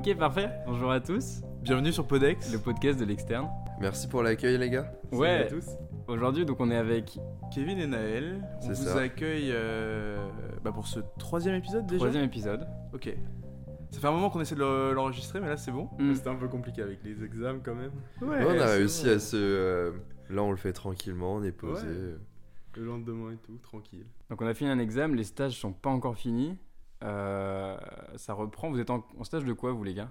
Ok, parfait. Bonjour à tous. Bienvenue sur Podex. Le podcast de l'externe. Merci pour l'accueil, les gars. Ouais. Salut à tous. Aujourd'hui, donc, on est avec Kevin et Naël. On C'est vous ça. accueille euh, bah, pour ce troisième épisode déjà. troisième épisode. Ok. Ça fait un moment qu'on essaie de le- l'enregistrer, mais là c'est bon. Hmm. C'était un peu compliqué avec les examens quand même. Ouais. on a réussi bon. à se. euh, Là, on le fait tranquillement, on est posé. Ouais. Le lendemain et tout, tranquille. Donc, on a fini un examen. Les stages sont pas encore finis. Euh, ça reprend. Vous êtes en, en stage de quoi, vous, les gars?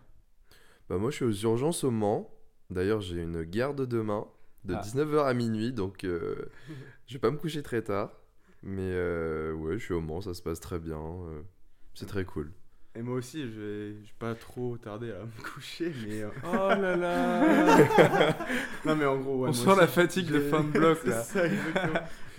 Bah, moi, je suis aux urgences au Mans. D'ailleurs, j'ai une garde demain de Ah. 19h à minuit, donc euh, je vais pas me coucher très tard. Mais euh, ouais, je suis au Mans, ça se passe très bien. euh, c'est très cool. Et moi aussi, je vais, je vais pas trop tarder à me coucher, mais. euh, Oh là là. non, mais en gros, ouais. On moi sent aussi, la fatigue de j'ai- fin de bloc là. ça,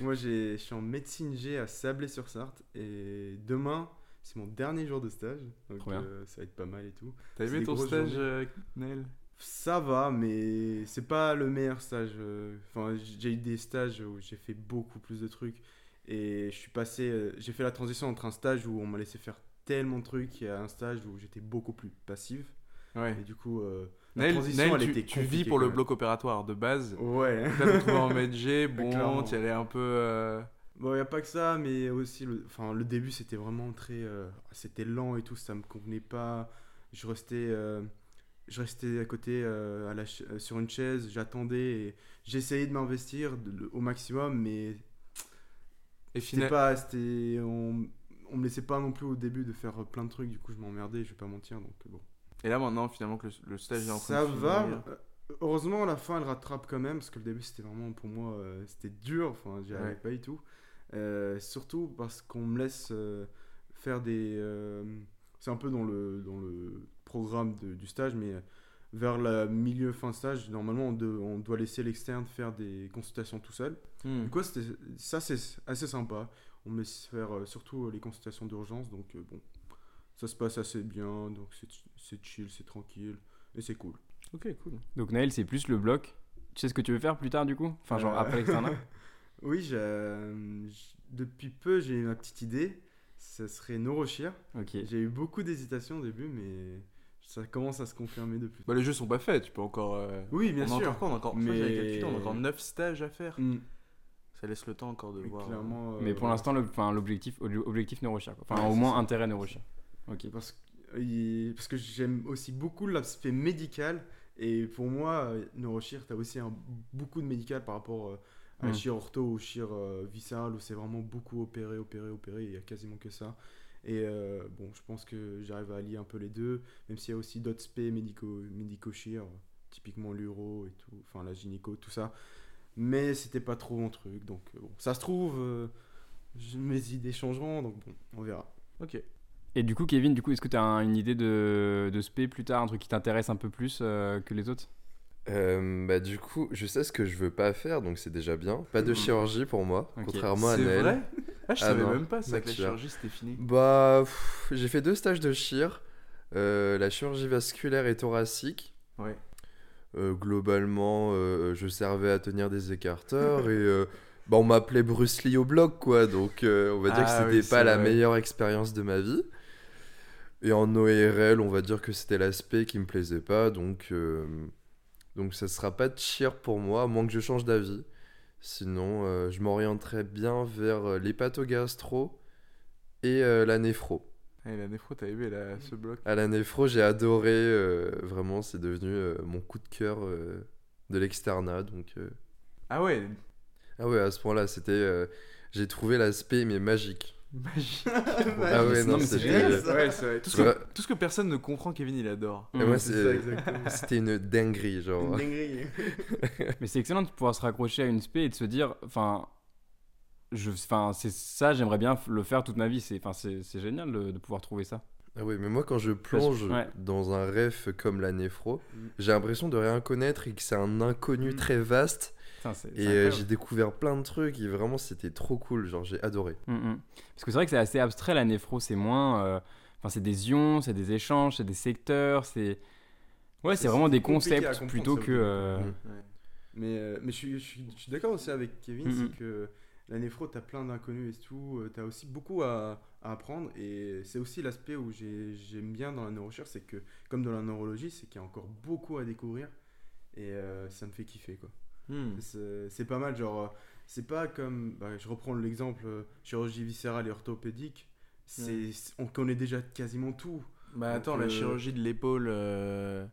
moi, j'ai- je suis en médecine G à Sablé-sur-Sarthe et demain, c'est mon dernier jour de stage. Donc, euh, ça va être pas mal et tout. T'as aimé ton stage, euh, Ça va, mais c'est pas le meilleur stage. euh, Enfin, j'ai eu des stages où j'ai fait beaucoup plus de trucs. Et je suis passé. euh, J'ai fait la transition entre un stage où on m'a laissé faire tellement de trucs et un stage où j'étais beaucoup plus passif. Ouais. Et du coup, euh, la transition, elle tu, était tu vis pour le bloc opératoire de base. Ouais. Te retrouves en med G, bon, tu allais un peu. euh, Bon, y a pas que ça, mais aussi, le, enfin, le début, c'était vraiment très. euh, c'était lent et tout, ça me convenait pas. Je restais, euh, je restais à côté euh, à la sur une chaise, j'attendais et j'essayais de m'investir au maximum, mais Et c'était final... pas. C'était, on, on me laissait pas non plus au début de faire plein de trucs, du coup, je m'emmerdais, je vais pas mentir, donc bon. Et là maintenant, finalement, que le, le stage est en train Ça de va. Heureusement, à la fin, elle rattrape quand même, parce que le début, c'était vraiment pour moi, c'était dur. Enfin, j'y arrivais Ouais. pas du tout. Euh, surtout parce qu'on me laisse euh, faire des. euh, c'est un peu dans le, dans le programme de- du stage, mais vers le milieu fin stage, normalement, on, de- on doit laisser l'externe faire des consultations tout seul. Hmm. Du coup, ça, c'est assez sympa. On me laisse faire euh, surtout les consultations d'urgence, donc euh, bon, ça se passe assez bien, donc c'est c'est chill, c'est tranquille, et c'est cool. Ok, cool. Donc, Naël, c'est plus le bloc. Tu sais ce que tu veux faire plus tard, du coup? Enfin, genre Euh, après l'externat? Oui, j'ai- euh, depuis peu, j'ai eu ma petite idée. Ça serait neurochir. Ok. J'ai eu beaucoup d'hésitation au début, mais ça commence à se confirmer depuis. Bah, les jeux sont pas faits, tu peux encore. euh, oui, bien on a sûr. encore quoi On a encore, Mais- calculé, on a encore 9 stages à faire. Mm, Ça laisse le temps encore de mais voir. clairement. Mais euh, pour l'instant, le- enfin, l'objectif objectif neurochir. quoi. Enfin, Ouais, au c'est moins ça. intérêt neurochir. Ok. Parce, que- il- parce que j'aime aussi beaucoup l'aspect médical. Et pour moi, euh, neurochir, tu as aussi un- beaucoup de médical par rapport euh, à Mm. chir ortho ou chir euh, viscéral, où c'est vraiment beaucoup opéré, opéré, opéré. Il y a quasiment que ça. Et euh, bon, je pense que j'arrive à allier un peu les deux, même s'il y a aussi d'autres spé médico, médico-chir, typiquement l'uro et tout, enfin la gynéco, tout ça. Mais c'était pas trop mon truc, donc euh, bon, ça se trouve, euh, je- mes idées changeront, donc bon, on verra. Ok. Et du coup, Kevin, du coup, est-ce que tu as une idée de, de spé plus tard, un truc qui t'intéresse un peu plus euh, que les autres? Euh, bah, du coup, je sais ce que je veux pas faire, donc c'est déjà bien. Pas de Mhm. chirurgie pour moi, contrairement à C'est Naël. vrai Ah, je Ah savais non, même pas ça, que la chirurgie c'était fini. Bah, j'ai fait deux stages de chir. Euh, la chirurgie vasculaire et thoracique. Ouais. Euh, globalement, je servais à tenir des écarteurs et bah, on m'appelait Bruce Lee au bloc, quoi. Donc, on va dire Ah que oui, c'était c'est pas la vrai. meilleure expérience de ma vie. Et en ORL, on va dire que c'était l'aspect qui me plaisait pas. Donc, donc ça sera pas de chir pour moi, à moins que je change d'avis. Sinon, euh, je m'orienterais bien vers euh, l'hépatogastro et euh, la néphro. Et la néphro, t'as aimé la, ce bloc? À la néphro, j'ai adoré. euh, vraiment, c'est devenu mon coup de cœur euh, de l'externat. Donc, euh, Ah ouais, ah ouais, à ce point-là, c'était. euh, j'ai trouvé l'aspect mais magique. Magique. Ah ouais, non, mais c'est génial, ça. Ouais, c'est vrai. Tout ce, Ouais. que, tout ce que personne ne comprend, Kevin, il adore. Et moi, Mm. c'est c'est- ça, exactement. C'était une dinguerie, genre. Une dinguerie. Mais c'est excellent de pouvoir se raccrocher à une spé et de se dire, enfin, je, enfin, c'est ça, j'aimerais bien le faire toute ma vie. C'est, enfin, c'est, c'est génial de, de pouvoir trouver ça. Ah ouais, mais moi, quand je plonge ouais. dans un rêve comme la néphro, Mm. j'ai l'impression de rien connaître et que c'est un inconnu Mm. très vaste. Putain, Et euh, j'ai découvert plein de trucs et vraiment, c'était trop cool. Genre, j'ai adoré. Mm, mm. Parce que c'est vrai que c'est assez abstrait la néphro, c'est moins. euh, Enfin, c'est des ions, c'est des échanges, c'est des secteurs, c'est. Ouais, c'est vraiment des concepts plutôt que. euh, Mm. Ouais. Mais, euh, mais je suis, je suis, je suis d'accord aussi avec Kevin, c'est que la néphro, t'as plein d'inconnus et tout. T'as aussi beaucoup à, à apprendre. Et c'est aussi l'aspect où j'ai- j'aime bien dans la neurochirurgie, c'est que, comme dans la neurologie, c'est qu'il y a encore beaucoup à découvrir. Et euh, ça me fait kiffer, quoi. Hmm. C'est pas mal, genre, euh, c'est pas comme, bah, je reprends l'exemple euh, chirurgie viscérale et orthopédique, c'est, on connaît déjà quasiment tout. Bah attends, Donc, la euh, chirurgie de l'épaule. euh,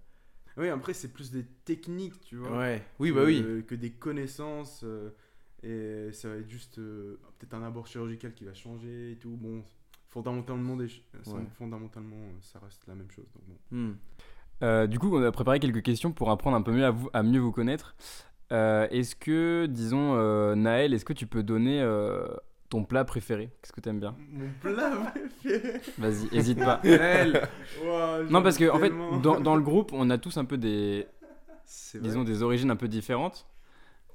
Oui, après, c'est plus des techniques, tu vois. Ouais. Oui, que, bah oui. Que des connaissances, euh, et ça va être juste euh, peut-être un abord chirurgical qui va changer et tout. Bon, fondamentalement, des Ouais. fondamentalement euh, ça reste la même chose. Donc bon. Hmm. Euh, du coup, on a préparé quelques questions pour apprendre un peu mieux à, vous, à mieux vous connaître. Euh, est-ce que, disons, euh, Naël, est-ce que tu peux donner euh, ton plat préféré? Qu'est-ce que tu aimes bien? Mon plat préféré Vas-y, hésite pas. Ouah, Non, parce que, en fait, dans, dans le groupe, on a tous un peu des, disons, des origines un peu différentes.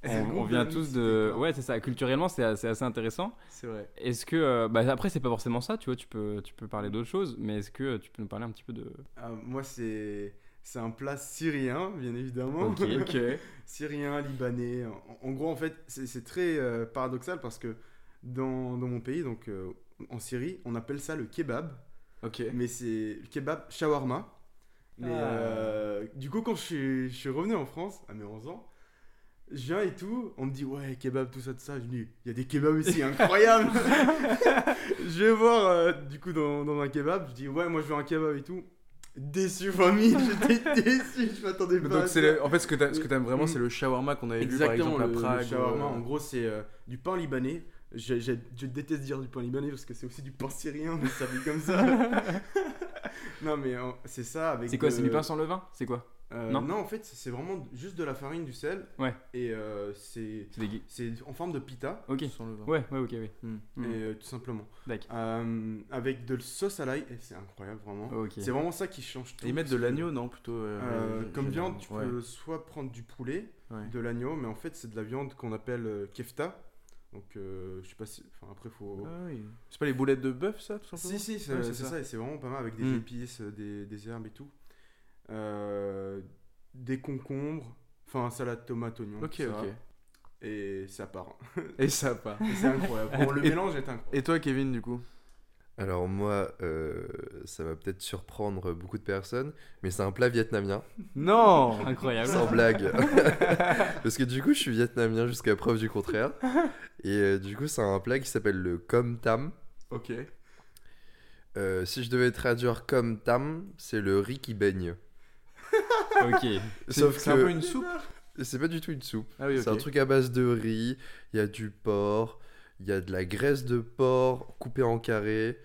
On, vient tous de. Ouais, c'est ça. Culturellement, c'est assez, assez intéressant. C'est vrai. Est-ce que. bah, après, c'est pas forcément ça, tu vois, tu peux, tu peux parler d'autres choses, mais est-ce que tu peux nous parler un petit peu de. Ah, moi, c'est c'est un plat syrien, bien évidemment. Syrien, libanais. En, en gros, en fait, c'est très euh, paradoxal parce que dans, dans mon pays, donc euh, en Syrie, on appelle ça le kebab, Ok. mais c'est le kebab shawarma. Mais Ah. euh, du coup, quand je suis, je suis revenu en France à mes 11 ans, je viens et tout, on me dit ouais, kebab, tout ça, tout ça. Je dis, il y a des kebabs ici, incroyable! je vais voir euh, du coup dans, dans un kebab, je dis ouais, moi je veux un kebab et tout. Déçu, famille, j'étais déçu, je m'attendais pas. à Donc c'est ça. le- en fait ce que t'aimes vraiment c'est le shawarma qu'on avait vu par Exactement, exemple à le, Prague. le shawarma, euh, en gros, c'est euh, du pain libanais. Je, je- je déteste dire du pain libanais parce que c'est aussi du pain syrien, mais ça fait comme ça. non, mais euh, c'est ça avec. C'est quoi de- C'est du pain sans levain? C'est quoi? Euh, Non. non. en fait, c'est vraiment juste de la farine, du sel. Ouais. Et euh, c'est C'est en forme de pita, Ok. sans le vin. Ouais, ouais, ok, oui. Hmm. Hmm. et, euh, tout simplement. D'accord. Euh, avec de la sauce à l'ail, c'est incroyable, vraiment. Ok. C'est vraiment ça qui change tout. Et ils mettent de l'agneau non plutôt. euh, euh, euh, comme viande, tu Ouais. peux soit prendre du poulet, Ouais. de l'agneau, mais en fait c'est de la viande qu'on appelle euh, kefta. Donc euh, je sais pas si. Enfin après faut. Ah oui. C'est pas les boulettes de bœuf ça tout simplement? Si si c'est Ouais, ça. et c'est vraiment pas mal avec des Mm. épices, des, des herbes et tout. Euh, des concombres, enfin salade tomate oignon. Ok ça, ok. Et ça part. Et ça part. Et c'est incroyable. Bon, le Et- mélange est incroyable. Et toi Kevin du coup? Alors moi, euh, ça va peut-être surprendre beaucoup de personnes, mais c'est un plat vietnamien, Non Incroyable. sans blague. Parce que du coup, je suis vietnamien jusqu'à preuve du contraire. Et euh, du coup, c'est un plat qui s'appelle le com tam. Ok. Euh, si je devais traduire com tam, c'est le riz qui baigne. ok. Sauf c'est un peu que une soupe c'est pas du tout une soupe. Ah oui. C'est un truc à base de riz, il y a du porc, il y a de la graisse de porc coupée en carrés,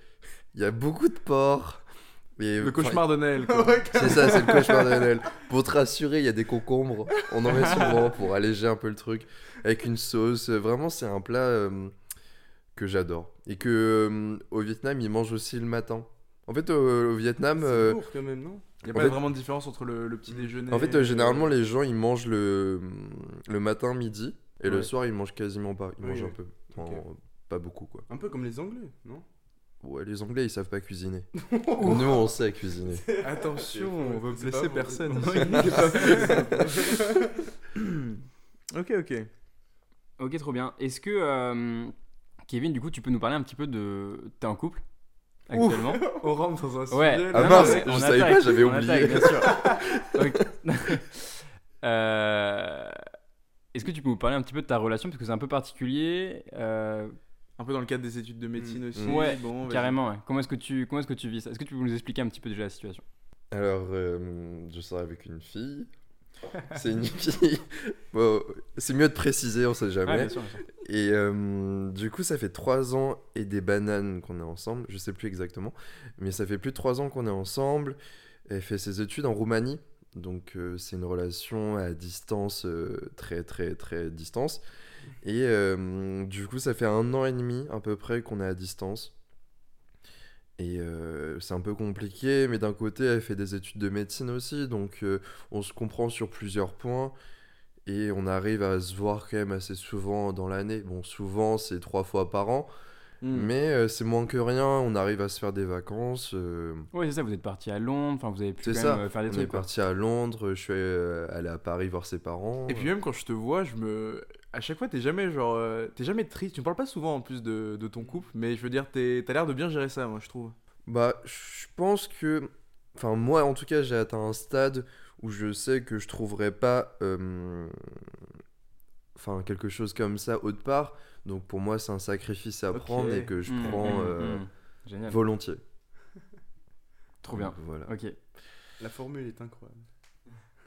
il y a beaucoup de porc. Le cauchemar de Noël quoi. C'est ça, c'est le cauchemar de Noël. Pour te rassurer, il y a des concombres. On en met souvent pour alléger un peu le truc. Avec une sauce. Vraiment, c'est un plat euh, que j'adore. Et que euh, au Vietnam, ils mangent aussi le matin. En fait, au, au Vietnam, C'est euh, lourd quand même, non? Il y a En pas fait- vraiment de différence entre le, le petit déjeuner. en fait euh, généralement, les gens, ils mangent le, le matin, midi. Et le soir, ils mangent quasiment pas. Ils Oui, mangent oui. un peu. Pas beaucoup, quoi. Un peu comme les Anglais, non? Ouais, les Anglais, ils savent pas cuisiner. Nous, on sait cuisiner. Attention, on veut blesser personne. ok ok. Ok, trop bien. Est-ce que. euh, Kevin, du coup, tu peux nous parler un petit peu de. T'es en couple? Actuellement On rentre dans un sujet. Ouais. là. Ah non, mince, je on savais attaque, pas, j'avais oublié. attaque, bien sûr. Ok. Euh, Est-ce que tu peux nous parler un petit peu de ta relation Parce que c'est un peu particulier. euh, Un peu dans le cadre des études de médecine Mm. aussi. Ouais, bon, carrément, ouais. Comment est-ce que, tu... Comment est-ce que tu vis ça? Est-ce que tu peux nous expliquer un petit peu déjà la situation? Alors, euh, je sors avec une fille. C'est une fille. Bon, c'est mieux de préciser, on sait jamais. Ah, bien sûr, bien sûr. Et euh, du coup, ça fait trois ans et des bananes qu'on est ensemble. Je sais plus exactement. Mais ça fait plus de trois ans qu'on est ensemble. Elle fait ses études en Roumanie. Donc, euh, c'est une relation à distance, euh, très, très, très distance. Et du coup, ça fait un an et demi à peu près qu'on est à distance. Et euh, c'est un peu compliqué, mais d'un côté, elle fait des études de médecine aussi, donc euh, on se comprend sur plusieurs points. Et on arrive à se voir quand même assez souvent dans l'année. Bon, souvent, c'est trois fois par an, Mm. Mais euh, c'est moins que rien, on arrive à se faire des vacances. euh, Ouais, c'est ça, vous êtes parti à Londres, enfin vous avez pu c'est quand ça, même euh, faire des on est trucs. parti à Londres, je suis euh, allé à Paris voir ses parents. Et puis même quand je te vois, je me. À chaque fois, t'es jamais genre. euh, T'es jamais triste. Tu me parles pas souvent en plus de, de ton couple, mais je veux dire, t'es- t'as l'air de bien gérer ça, moi, je trouve. Bah, je pense que. Enfin, moi, en tout cas, j'ai atteint un stade où je sais que je trouverai pas. euh, Enfin, quelque chose comme ça autre part. Donc, pour moi, c'est un sacrifice à prendre et que je Mm, prends mm, euh, mm. Volontiers. Trop bien. Donc, Voilà. Ok. La formule est incroyable.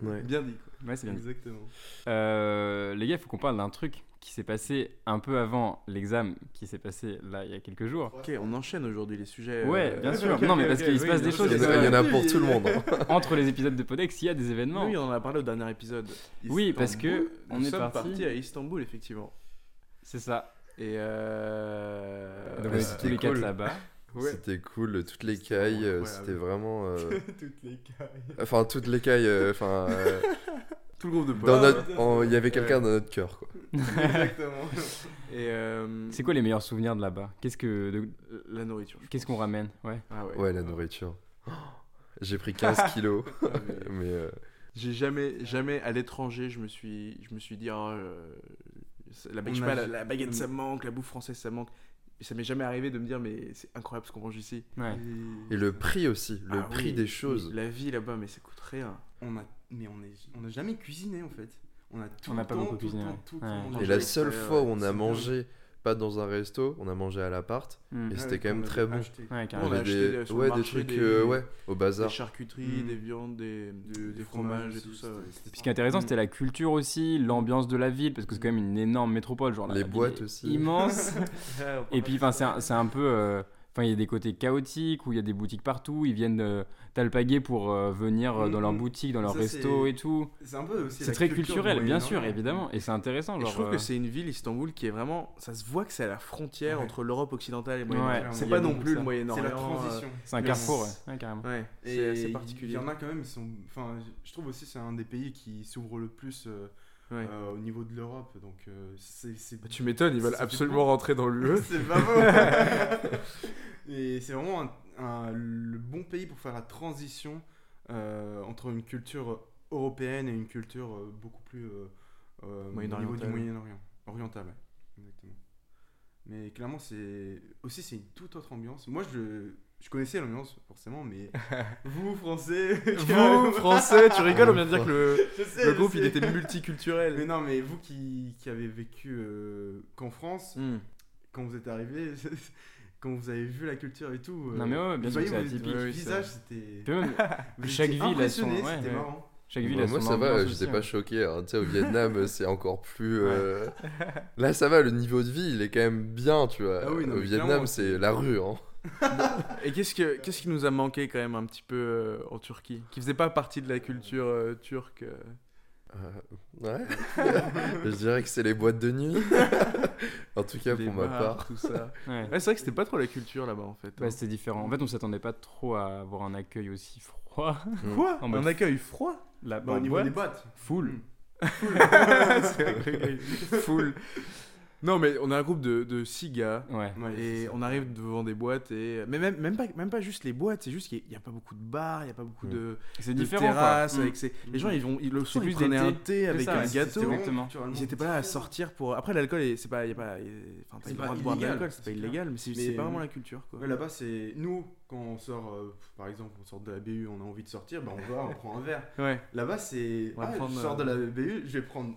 Ouais. Bien dit, quoi. Ouais, c'est bien. dit. Exactement. Euh, les gars, il faut qu'on parle d'un truc qui s'est passé un peu avant l'examen qui s'est passé là il y a quelques jours. Ok, on enchaîne aujourd'hui les sujets. Ouais, euh, bien sûr. non, mais parce qu'il se oui, passe des choses. Il y, en a, pour tout le monde. hein. Entre les épisodes de Podex, il y a des événements. Oui, on en a parlé au dernier épisode. Oui, parce que on nous est sommes parti- partis à Istanbul, effectivement. C'est ça. Et euh... Donc on Ouais, tous les quatre cool. là-bas. ouais. C'était cool, toutes les cailles, euh, c'était vraiment. euh, Toutes les cailles. Enfin, toutes les cailles, euh, enfin. euh, Tout le groupe de potes. Il y avait ouais. quelqu'un dans notre cœur, quoi. Exactement. Et euh... C'est quoi les meilleurs souvenirs de là-bas? Qu'est-ce que de- La nourriture. qu'est-ce qu'on ramène? Ouais. Ah ouais. Ouais, la nourriture. J'ai pris 15 kilos, Ah, mais- mais. euh, J'ai jamais, jamais à l'étranger, je me suis, je me suis dit, ah, euh, la, pas, baguette ça me manque, la bouffe française ça me manque. Et ça m'est jamais arrivé de me dire, mais c'est incroyable ce qu'on mange ici. Ouais. Et le prix aussi, le Ah prix oui, des choses. oui, La vie là-bas, mais ça coûte rien. On a, mais on est, on n'a jamais cuisiné en fait. On a tout On n'a le pas temps, beaucoup tout le cuisiné, ouais. tout le temps Ouais. Et la seule fois où on a mangé, pas dans un resto, on a mangé à l'appart, Mm. et Ouais, c'était quand qu'on même très bon. Ouais, On a avait acheté des, des- ouais, des trucs des- euh, ouais, au Des bazar. charcuteries, Mm. des viandes, des, de- des fromages et tout ça. ouais. Puis ce qui est intéressant, c'était la culture aussi, l'ambiance de la ville, parce que c'est quand même une énorme métropole. Genre, Les boîtes aussi. Immense. Et puis, enfin, c'est un, c'est un peu. euh, Enfin, il y a des côtés chaotiques où il y a des boutiques partout. Ils viennent euh, t'alpaguer pour euh, venir euh, dans leur Mhm. boutique, dans leur Ça, resto c'est- et tout. C'est un peu aussi. C'est très culturel, bien sûr, évidemment. Et c'est intéressant. Et je trouve euh, que c'est une ville, Istanbul, qui est vraiment. Ça se voit que c'est à la frontière Ouais. entre l'Europe occidentale et le Ouais. Moyen-Orient. C'est y a pas non plus ça. le Moyen-Orient. C'est la transition. c'est un carrefour, c'est- ouais. Ouais, carrément. Ouais, c'est assez Il particulier. y en a quand même, ils sont. Enfin, je trouve aussi c'est un des pays qui s'ouvre le plus euh, Ouais. euh, au niveau de l'Europe. Donc euh, c'est. c'est- Bah, tu m'étonnes, ils veulent absolument rentrer dans l'UE. c'est pas beau. Et c'est vraiment un- un- le bon pays pour faire la transition euh, entre une culture européenne et une culture euh, beaucoup plus euh, euh, au niveau du. Moyen-Orient. Oriental, ouais. Exactement. Mais clairement, c'est aussi c'est une toute autre ambiance. Moi, je, je connaissais l'ambiance forcément, mais vous français, Vous, français, tu rigoles, on vient de dire que le, je sais, le je groupe il était Mais multiculturel. non, mais vous qui, qui avez vécu euh, qu'en France, Hmm. quand vous êtes arrivé, quand vous avez vu la culture et tout. Non, mais ouais, bien vous sûr que voyez c'est vos atypique. vi- Ouais, oui, visages, c'est c'était. Chaque ville a son- impressionnés, ouais, C'était ouais. marrant. chaque ville a moi son ça va, j'étais aussi, pas hein. choqué. hein. Tu sais, au Vietnam, c'est encore plus. euh, Là, ça va, le niveau de vie, il est quand même bien, tu vois. Ah oui, non, au mais Vietnam, c'est- la rue. Hein. Et qu'est-ce, que, qu'est-ce qui nous a manqué quand même un petit peu euh, en Turquie Qui faisait pas partie de la culture euh, turque euh. Ouais. Je dirais que c'est les boîtes de nuit. en tout cas, Les pour ma part. tout ça. Ouais. Ouais, c'est vrai que c'était pas trop la culture là-bas en fait. Ouais, hein. c'était différent. En fait, on s'attendait pas trop à avoir un accueil aussi froid. Quoi En mode- Un accueil froid Là, Bah, au niveau des boîtes. full. C'est vrai, Full. Non, mais on a un groupe de, de six gars. Ouais. Et on arrive devant des boîtes et mais même, même pas même pas juste les boîtes c'est juste qu'il n'y a, pas beaucoup de bars il y a pas beaucoup Mm. de, C'est de terrasses Mm. avec ces... les gens ils vont ils, le soir plus ils prenaient un thé avec ça, un gâteau Exactement. ils étaient pas là à sortir pour après l'alcool c'est pas y a pas y a- enfin t'as le pas droit de boire de illégal, l'alcool c'est pas illégal mais c'est Mais, c'est pas vraiment la culture quoi Ouais, là-bas, c'est nous, quand on sort, euh, par exemple, on sort de la BU, on a envie de sortir, bah, on va, on prend un verre. ouais Là-bas, c'est. Ah, je sors de euh, la BU, je vais prendre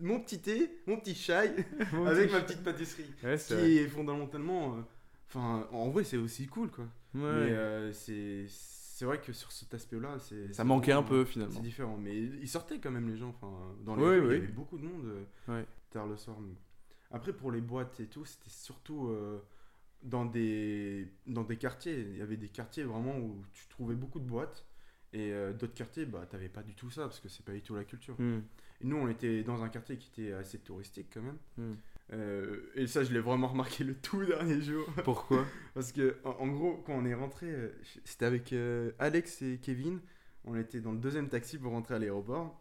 mon petit thé, mon petit chai, avec ma petite pâtisserie. ouais qui est fondamentalement. euh, Enfin, en vrai, c'est aussi cool, quoi. Ouais. Mais euh, c'est. C'est vrai que sur cet aspect-là, c'est. ça c'est manquait un peu C'est finalement différent, mais ils sortaient quand même les gens. Enfin, dans les Oui, rues, oui. il y avait beaucoup de monde euh, Ouais. tard le soir. mais- Après, pour les boîtes et tout, c'était surtout euh, dans des dans des quartiers. Il y avait des quartiers vraiment où tu trouvais beaucoup de boîtes et euh, d'autres quartiers, bah, t'avais pas du tout ça parce que c'est pas du tout la culture. Hmm. Nous, on était dans un quartier qui était assez touristique quand même. Hmm. Euh, et ça, je l'ai vraiment remarqué le tout dernier jour. pourquoi Parce que, en, en gros, quand on est rentré, euh, c'était avec euh, Alex et Kevin. On était dans le deuxième taxi pour rentrer à l'aéroport.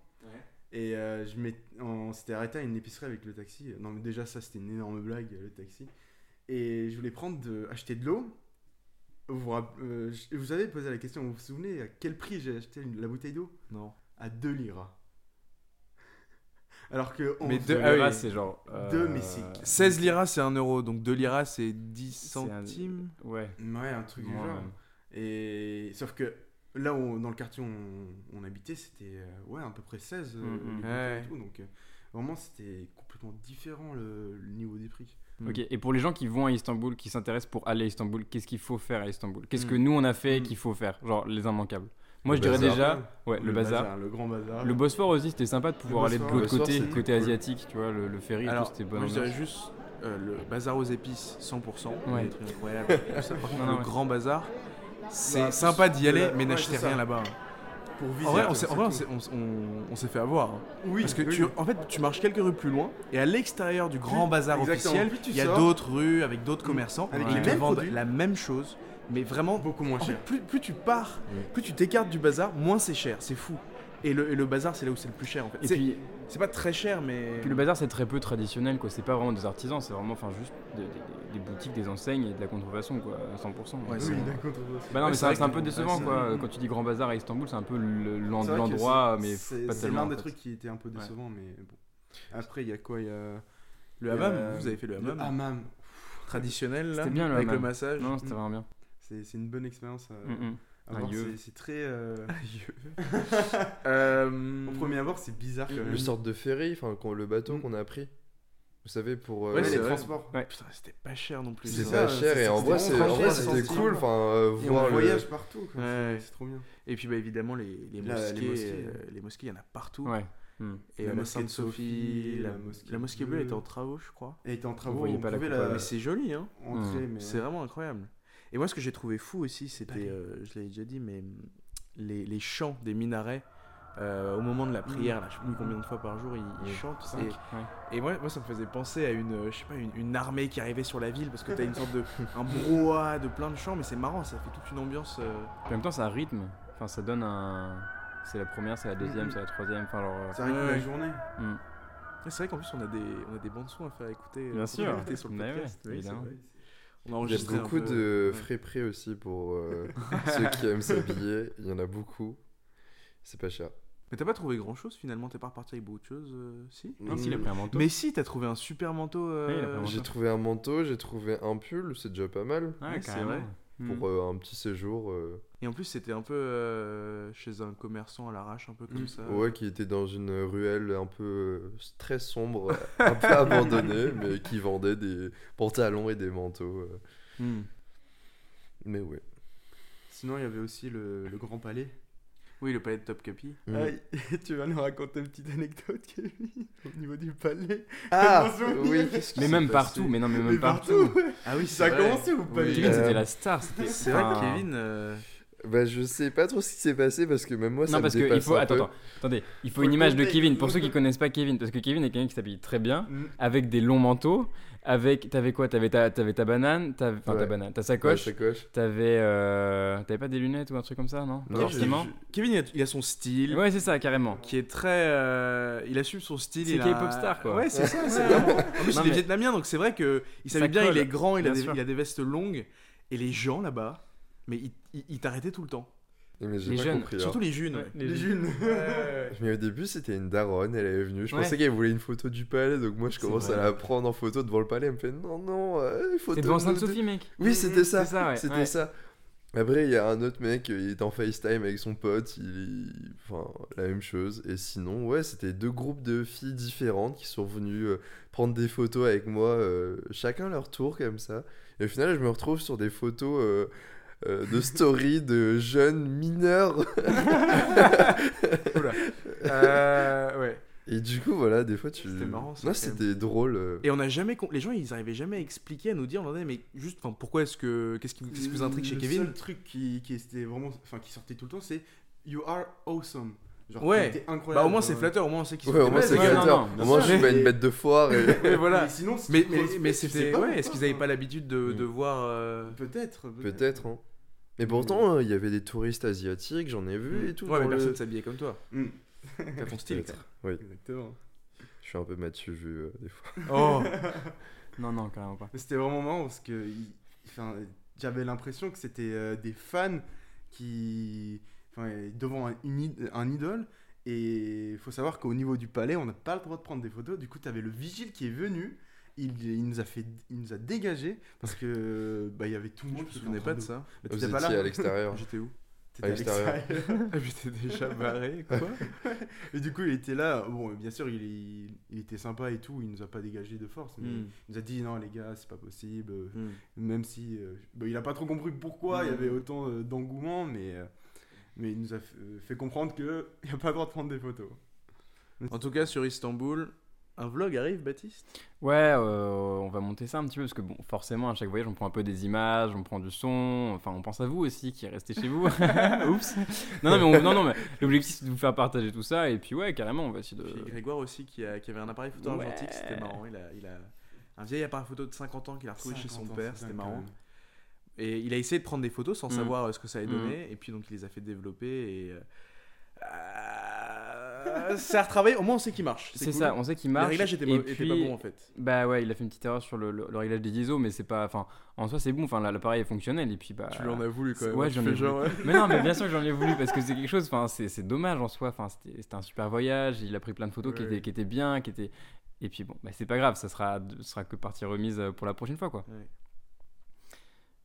Et euh, je on s'était arrêté à une épicerie avec le taxi. Non, mais déjà, ça, c'était une énorme blague, le taxi. Et je voulais prendre de, acheter de l'eau. Vous, vous avez posé la question, vous vous souvenez à quel prix j'ai acheté la bouteille d'eau? Non. À 2 liras. Alors que on Mais se- deux- De ah oui. liras, c'est genre. euh, Deux, mais c'est- 16 liras, c'est 1 euro. Donc 2 liras, c'est 10 C'est un- centimes. Ouais. Ouais, un truc du genre. Et sauf que là où, dans le quartier où on, on habitait, c'était euh, ouais, à peu près 16 euh, les bouteilles Ouais. et tout, donc euh, vraiment c'était complètement différent le, le niveau des prix. Mm. Ok, et pour les gens qui vont à Istanbul, qui s'intéressent pour aller à Istanbul, qu'est-ce qu'il faut faire à Istanbul? Qu'est-ce que Mm. nous on a fait Mm. qu'il faut faire? Genre les immanquables. Moi je dirais bazar. déjà, ouais, le, bazar. le grand bazar. Le Bosphore aussi, c'était sympa de pouvoir aller de l'autre côté, côté cool. asiatique, tu vois, le, le ferry Alors, tout, c'était bon. moi, je dirais juste euh, le bazar aux épices 100%. Ouais. tout ça. Par contre, Non, non, le ouais. grand bazar, c'est Bah, sympa d'y aller, mais n'achetez rien là-bas. pour En visiter, vrai, on c'est s'est en vrai, on s'est- on- on- on s'est fait avoir. hein. Oui, Parce que oui. tu, en fait, tu marches quelques rues plus loin, et à l'extérieur du grand bazar exactement, officiel, il y a sors- d'autres rues avec d'autres commerçants Avec qui vendent produits. la même chose, mais vraiment beaucoup moins En fait, cher. plus, plus tu pars, plus tu t'écartes du bazar, moins c'est cher, c'est fou. Et le, et le bazar, c'est là où c'est le plus cher en fait. Et C'est puis, c'est pas très cher, mais. puis le bazar c'est très peu traditionnel quoi, c'est pas vraiment des artisans, c'est vraiment enfin juste des, des- des boutiques, des enseignes et de la contrefaçon quoi, à 100%. Ouais, c'est Oui, bon. d'accord. Bah non, Ouais, mais c'est c'est c'est un peu décevant ouais, quoi. c'est- Quand tu dis grand bazar à Istanbul, c'est un peu le- C'est l'endroit, c'est- mais c'est pas c'est tellement. l'un en des trucs qui était un peu décevant, mais bon. Après, il y a quoi Il y a Le hammam, vous avez fait le hammam hammam. traditionnel là, C'était bien, le avec le massage. Non, c'était vraiment bien. C'est c'est une bonne expérience à, Mm, mm. C'est- C'est très. euh, Euh, Au premier abord, c'est bizarre quand même. Le sorte de ferry, enfin le bateau Mm. qu'on a pris. Vous savez, pour. euh, Ouais, Ouais, c'est les transports. Ouais. Putain, c'était pas cher non plus. C'est pas cher c'est- et en c'était vrai, c'était cool. Enfin, euh, on voir le. voyage partout. quoi. Ouais. C'est- C'est trop bien. Et puis bah évidemment les, les Là, mosquées, les mosquées. euh, il y en a partout. Ouais. Et La la, mosquée de Sainte-Sophie, Sophie, la, mosquée la mosquée bleue bleue. était en travaux, je crois. Elle était en travaux, voyez on pas la Mais c'est joli, hein. C'est vraiment incroyable. Et moi, ce que j'ai trouvé fou aussi, c'était, Pareil. euh, je l'ai déjà dit, mais hum, les, les chants des minarets euh, au moment de la prière, là, je sais plus combien de fois par jour ils, chantent. Cinq. Et, Ouais. et moi, moi, ça me faisait penser à une, euh, je sais pas, une, une armée qui arrivait sur la ville parce que t'as une sorte de un brouhaha de plein de chants, mais c'est marrant, ça fait toute une ambiance. euh, en même temps, ça rythme. Enfin, ça donne un. C'est la première, c'est la deuxième, Mhm. c'est la troisième. Enfin, alors. euh, Ça rythme Ouais. la journée. mm. et C'est vrai qu'en plus, on a des, on a des bandes son à faire écouter. euh, Bien sûr. écouter sur le Bah ouais, podcast. Oui, c'est. On a Il y a beaucoup peu, de ouais. frais prix aussi pour euh, ceux qui aiment s'habiller. Il y en a beaucoup. C'est pas cher. Mais t'as pas trouvé grand chose finalement, t'es pas reparti avec beaucoup de choses, euh, si? Non, s'il a pris un manteau. Mais si, t'as trouvé un super manteau. euh, Oui, il manteau. J'ai trouvé un manteau, j'ai trouvé un pull, c'est déjà pas mal. Ouais, Ouais, c'est vrai. Pour euh, un petit séjour. euh, Et en plus, c'était un peu euh, chez un commerçant à l'arrache, un peu comme Mm. ça. Ouais, qui était dans une ruelle un peu euh, très sombre, un peu abandonnée, mais qui vendait des pantalons et des manteaux. euh. Hmm. Mais ouais. Sinon, il y avait aussi le, le Grand Palais. Oui, le palais de Top Capi. Mm. Ah, tu vas nous raconter une petite anecdote, Kevin, au niveau du palais. Ah oui, qu'est-ce qui Mais même passé partout, mais non, mais même Mais partout. partout. Ah oui, Ça a commencé ou pas Oui. Kevin, Euh, c'était la star. c'était- C'est vrai que Kevin. euh, Bah, je sais pas trop ce qui s'est passé parce que même moi, ça Non, me parce qu'il dépasse faut. un Attends, peu. attends, attendez. Il faut Faut une image de. Kevin. Pour ceux qui connaissent pas Kevin, parce que Kevin est quelqu'un qui s'habille très bien, Mm. avec des longs manteaux. Avec. T'avais quoi? T'avais ta, t'avais ta banane, t'avais- enfin ta Ouais. banane, ta Ouais, sacoche. sacoche. T'avais. euh, T'avais pas des lunettes ou un truc comme ça, non? Non, forcément. Kevin, il a, il a son style. Ouais, c'est ça, carrément. Qui est très. euh, il assume son style. C'est il a- K-pop star, quoi. Ouais, c'est ça. c'est vraiment- En plus, Non, il est mais- vietnamien, donc c'est vrai que il s'habille bien, il est grand, il il a des vestes longues. Et les gens là-bas, mais ils ils- ils t'arrêtaient tout le temps. Mais Les jeunes, compris. hein. Surtout les jeunes. Ouais. Les jeunes. Mais au début, c'était une daronne, elle est venue. Je Ouais. pensais qu'elle voulait une photo du palais, donc moi je commence à la prendre en photo devant le palais. Elle me fait non, non, euh, photo. C'est devant de- Sainte-Sophie, mec. Oui, c'était ça. C'est ça, ouais. C'était ouais. ça. Après, il y a un autre mec, il est en FaceTime avec son pote, il... enfin, la même chose. Et sinon, ouais, c'était deux groupes de filles différentes qui sont venues euh, prendre des photos avec moi, euh, chacun leur tour comme ça. Et au final, je me retrouve sur des photos euh, de story de jeunes mineurs. Euh, ouais. Et du coup, voilà, des fois, tu. C'était marrant, ça, quand c'était drôle. euh. Et on a jamais. con- Les gens, ils arrivaient jamais à expliquer, à nous dire, on leur disait, mais juste, enfin, pourquoi est-ce que. Qu'est-ce qui, qu'est-ce qui vous intrigue chez Le Kevin seul truc qui, qui était vraiment, enfin qui sortait tout le temps, c'est You are awesome. Genre, Ouais. t'es incroyable. Bah, au moins, c'est flatteur, au moins, on sait qu'ils Ouais, sont au moins, des c'est ouais, flatteur. non, non, bien Au moins, je suis pas une bête de foire. Et... Mais voilà. Mais sinon, si Mais, tu mais, sais c'était. pas Ouais, pourquoi, est-ce qu'ils n'avaient pas l'habitude de, de Mm. voir. euh, Peut-être. Peut-être, hein. Mais pourtant, euh, il y avait des touristes asiatiques, j'en ai vu et tout. Ouais, mais dans le- personne s'habillait comme toi. Mm. T'as ton style. Peut-être. Oui, Exactement. je suis un peu Mathieu vu euh, des fois. Oh Non, non, carrément pas. Mais C'était vraiment marrant parce que enfin, j'avais l'impression que c'était euh, des fans qui. Enfin, devant un, une un idole. Et il faut savoir qu'au niveau du palais, on n'a pas le droit de prendre des photos. Du coup, tu avais le vigile qui est venu. Il, il nous a fait, il nous a dégagé parce que bah, il y avait tout le Je monde. me qui en pas de ça. Bah, Vous t'étais pas étiez là. à l'extérieur. J'étais où T'étais à l'extérieur. J'étais déjà barré, quoi. Et du coup, il était là. Bon, bien sûr, il, il, il était sympa et tout. Il nous a pas dégagé de force. Mais Hmm. il nous a dit non, les gars, c'est pas possible. Hmm. Même si. euh, bah, il a pas trop compris pourquoi il y Mm. avait autant euh, d'engouement. Mais, euh, mais il nous a fait, fait comprendre qu'il n'y a pas le droit de prendre des photos. En tout cas, sur Istanbul, un vlog arrive, Baptiste? Ouais, euh, on va monter ça un petit peu parce que bon, forcément, à chaque voyage, on prend un peu des images, on prend du son. Enfin, on pense à vous aussi qui restez chez vous. Oups. Non, non, mais, on- non, non, mais l'objectif c'est de vous faire partager tout ça et puis ouais, carrément, on va essayer de. Puis Grégoire aussi, qui, a- qui avait un appareil photo Ouais. argentique, c'était marrant. Il a, il a un vieil appareil photo de 50 ans qu'il a retrouvé chez son 50 ans, père, c'était marrant. Et il a essayé de prendre des photos sans Mm. savoir euh, ce que ça allait Mm. donner, et puis donc il les a fait développer. Et euh, euh, c'est à retravailler, au moins on sait qu'il marche. C'est cool. ça, on sait qu'il Le marche. réglage était, et pas- était puis, pas bon en fait. Bah ouais, il a fait une petite erreur sur le, le- le réglage des ISO, mais c'est pas. Enfin, en soi, c'est bon. Enfin, l'appareil est fonctionnel et puis bah. Tu lui en as voulu quand même. Ouais, j'en ai voulu. ouais. Mais non, mais bien sûr que j'en ai voulu parce que c'est quelque chose. Enfin, c'est dommage en soi. Enfin, c'était c'était un super voyage. Il a pris plein de photos qui, étaient, qui étaient bien, qui étaient. Et puis bon, bah, c'est pas grave. Ça sera, ce sera que partie remise euh, pour la prochaine fois, quoi. Ouais.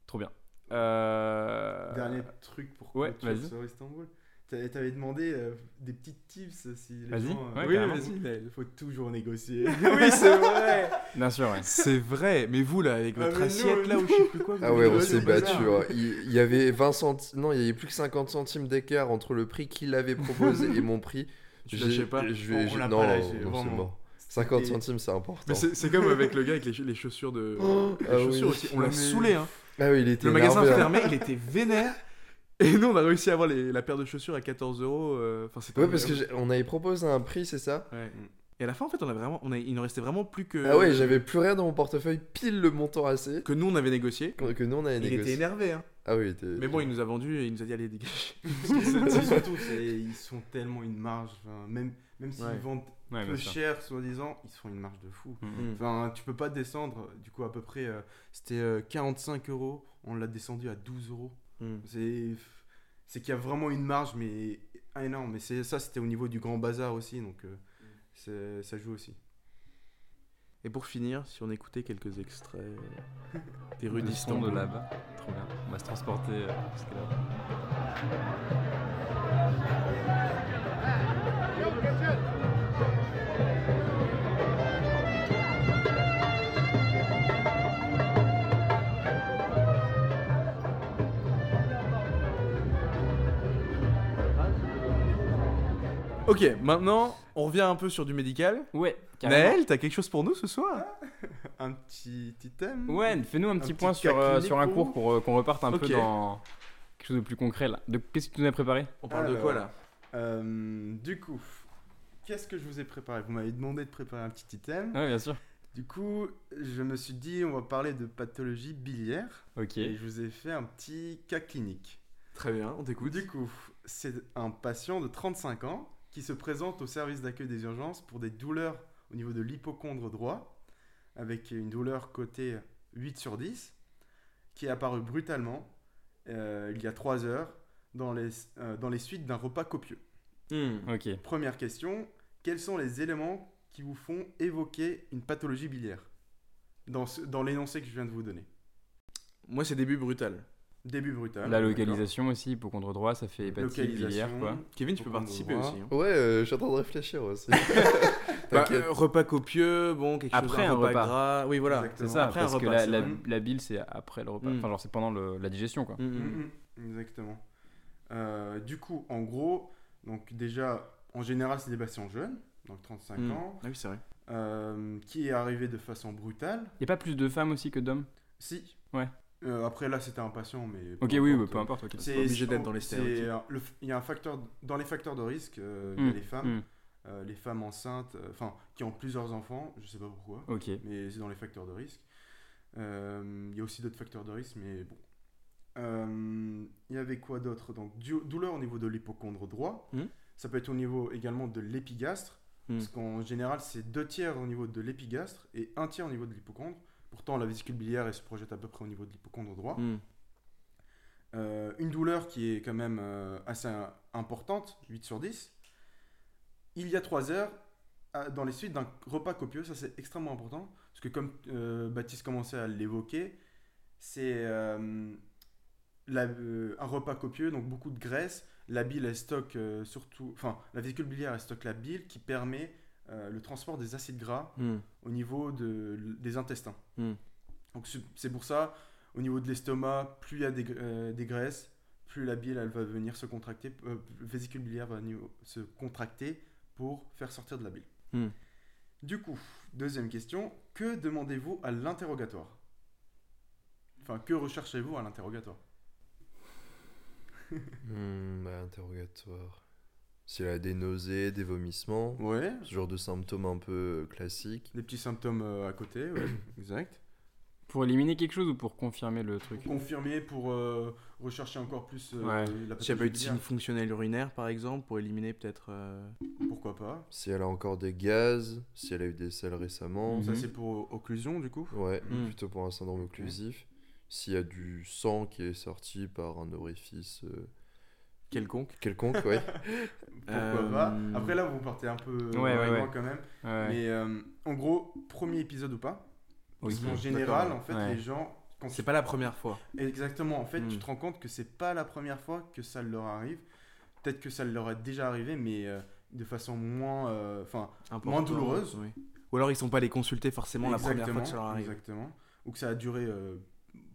Trop bien. Euh... Dernier truc pour ouais, vas-y. sur Istanbul. T'a- T'avais demandé euh, des petites tips si les Vas-y, gens. euh, ouais, Oui, vas-y. mais- Il faut toujours négocier. oui, c'est vrai. Bien sûr, ouais. C'est vrai, mais vous là, avec Ah, votre nous, assiette là, ou je sais plus quoi. Ah ouais, on s'est battu. hein. Il, il y avait 20 centimes. Non, il y avait plus que 50 centimes d'écart entre le prix qu'il avait proposé et mon prix. Tu J'ai- lâchais pas. je vais- On- on je- non, lâché, non, c'est mort. 50 Et- centimes, c'est important. Mais c'est comme avec le gars avec les, les chaussures de. les ah chaussures oui. aussi. On l'a saoulé, hein. Ah oui, il était Le magasin hein. fermé, il était vénère. Et nous, on a réussi à avoir les- la paire de chaussures à 14 euros. euh, Enfin, c'était Ouais, parce que incroyable. j'ai- on avait proposé un prix, c'est ça? Ouais. Et à la fin, en fait, on a vraiment, on a, il nous restait vraiment plus que. Ah ouais, j'avais plus rien dans mon portefeuille, pile le montant assez Que nous, on avait négocié. que que nous on avait Il était énervé, hein. Ah oui, il était. Mais bon, il nous a vendu et il nous a dit allez dégager. Surtout, c'est- ils sont tellement une marge. enfin, même même s'ils Ouais. vendent Ouais, peu cher, soi-disant, ils se font une marge de fou. Mm. Enfin, tu peux pas descendre. Du coup, à peu près, euh, c'était euh, 45 euros. On l'a descendu à 12 euros. Mm. C'est c'est qu'il y a vraiment une marge, mais énorme. Mais c'est ça, c'était au niveau du grand bazar aussi, donc euh, c'est- ça joue aussi. Et pour finir, si on écoutait quelques extraits des rues de là-bas. Trop bien. On va se transporter euh, jusqu'à là. Ok, maintenant, on revient un peu sur du médical. Ouais, carrément. Naël, t'as quelque chose pour nous ce soir? Un petit item. Ouais, fais-nous un Un petit petit point sur, euh, sur un pour cours vous pour euh, qu'on reparte un Ok. peu dans quelque chose de plus concret là. De... Qu'est-ce que tu nous as préparé? On parle de quoi là? Euh, du coup, qu'est-ce que je vous ai préparé? Vous m'avez demandé de préparer un petit item. Ouais, bien sûr. Du coup, je me suis dit, on va parler de pathologie biliaire. Ok. Et je vous ai fait un petit cas clinique. Très bien, on t'écoute. Du coup, c'est un patient de 35 ans qui se présente au service d'accueil des urgences pour des douleurs au niveau de l'hypochondre droit, avec une douleur cotée 8 sur 10, qui est apparue brutalement euh, il y a 3 heures dans les, euh, dans les suites d'un repas copieux. Hmm. Première question, quels sont les éléments qui vous font évoquer une pathologie biliaire dans, ce- dans l'énoncé que je viens de vous donner? Moi, c'est début brutal. Début brutal. La localisation aussi, hypocondre droit, ça fait hépatite Localisation. biliaire quoi. Kevin, tu peux participer aussi. hein. Ouais, euh, je suis en train de réfléchir aussi. Bah, euh, repas copieux, bon, quelque Après chose un repas repas. gras. Oui, voilà. C'est ça, Après un parce que la, la, bile c'est après le repas. Mm. Enfin, genre c'est pendant le- la digestion quoi. Hmm, hmm. Mhm, Exactement. Euh, du coup, en gros, donc déjà, en général, c'est des patients jeunes, donc 35 Hmm. ans, Ah oui, c'est vrai. euh, qui est arrivé de façon brutale. Y a pas plus de femmes aussi que d'hommes? Si. Ouais. Euh, après, là, c'était un patient, mais. peu Ok, oui, importe. ouais, peu importe. C'est obligé d'être dans les Il y a un facteur dans les facteurs de risque. euh, il y a Mm, les femmes, mm. euh, les femmes enceintes, euh, enfin qui ont plusieurs enfants. Je sais pas pourquoi, Ok. mais c'est dans les facteurs de risque. Euh, Il y a aussi d'autres facteurs de risque, mais bon. Euh, Il y avait quoi d'autre? Donc du- douleur au niveau de l'hypochondre droit. Mm. Ça peut être au niveau également de l'épigastre. Parce qu'en général, c'est deux tiers au niveau de l'épigastre et un tiers au niveau de l'hypochondre. Pourtant, la vésicule biliaire elle se projette à peu près au niveau de l'hypocondre droit. Hmm. Euh, une douleur qui est quand même euh, assez importante, 8 sur 10. Il y a 3 heures, dans les suites d'un repas copieux, ça c'est extrêmement important, parce que comme euh, Baptiste commençait à l'évoquer, c'est un repas copieux, donc beaucoup de graisse. La bile, elle stocke surtout, enfin, la vésicule biliaire, elle stocke la bile qui permet euh, le transport des acides gras Hmm. au niveau de, des intestins. Hmm. Donc c'est- pour ça, au niveau de l'estomac, plus il y a des, euh, des graisses, plus la bile elle va venir se contracter, euh, la vésicule biliaire va se contracter pour faire sortir de la bile. Hmm. Du coup, deuxième question, que demandez-vous à l'interrogatoire? Enfin, que recherchez-vous à l'interrogatoire? Bah, interrogatoire. S'il a des nausées, des vomissements, Ouais, ce genre de symptômes un peu classiques. des petits symptômes euh, à côté, ouais, exact. Pour éliminer quelque chose ou pour confirmer le truc? Pour confirmer, pour euh, rechercher encore plus euh, Ouais. la S'il n'y a pas eu de signe fonctionnel urinaire, par exemple, pour éliminer peut-être. euh, pourquoi pas Si elle a encore des gaz, si elle a eu des selles récemment. Mhm. Ça c'est pour occlusion du coup? Ouais, Mm. plutôt pour un syndrome occlusif. S'il y a du sang qui est sorti par un orifice euh, quelconque. quelconque, ouais. Pourquoi Euh, pas Après là, vous partez un peu Ouais, dans ouais, les ouais. loin quand même. Ouais. Mais euh, en gros, premier épisode ou pas? Oui. Parce Mhm, général, en fait, Ouais. les gens... Quand C'est pas la première fois. Exactement. En fait, Mm. tu te rends compte que c'est pas la première fois que ça leur arrive. Peut-être que ça leur est déjà arrivé, mais euh, de façon moins... euh, Enfin, Importante, douloureuse. oui. Ou alors ils sont pas allés consulter forcément la première fois que ça leur arrive. Exactement. Ou que ça a duré euh,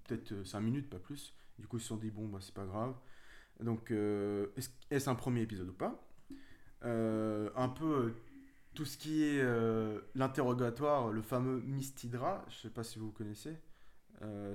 peut-être 5 minutes, pas plus. Du coup, ils se sont dit, bon, bah, c'est pas grave. Donc, euh, est-ce un premier épisode ou pas Euh, Un peu euh, tout ce qui est l'interrogatoire, le fameux Mystidra, je sais pas si vous connaissez.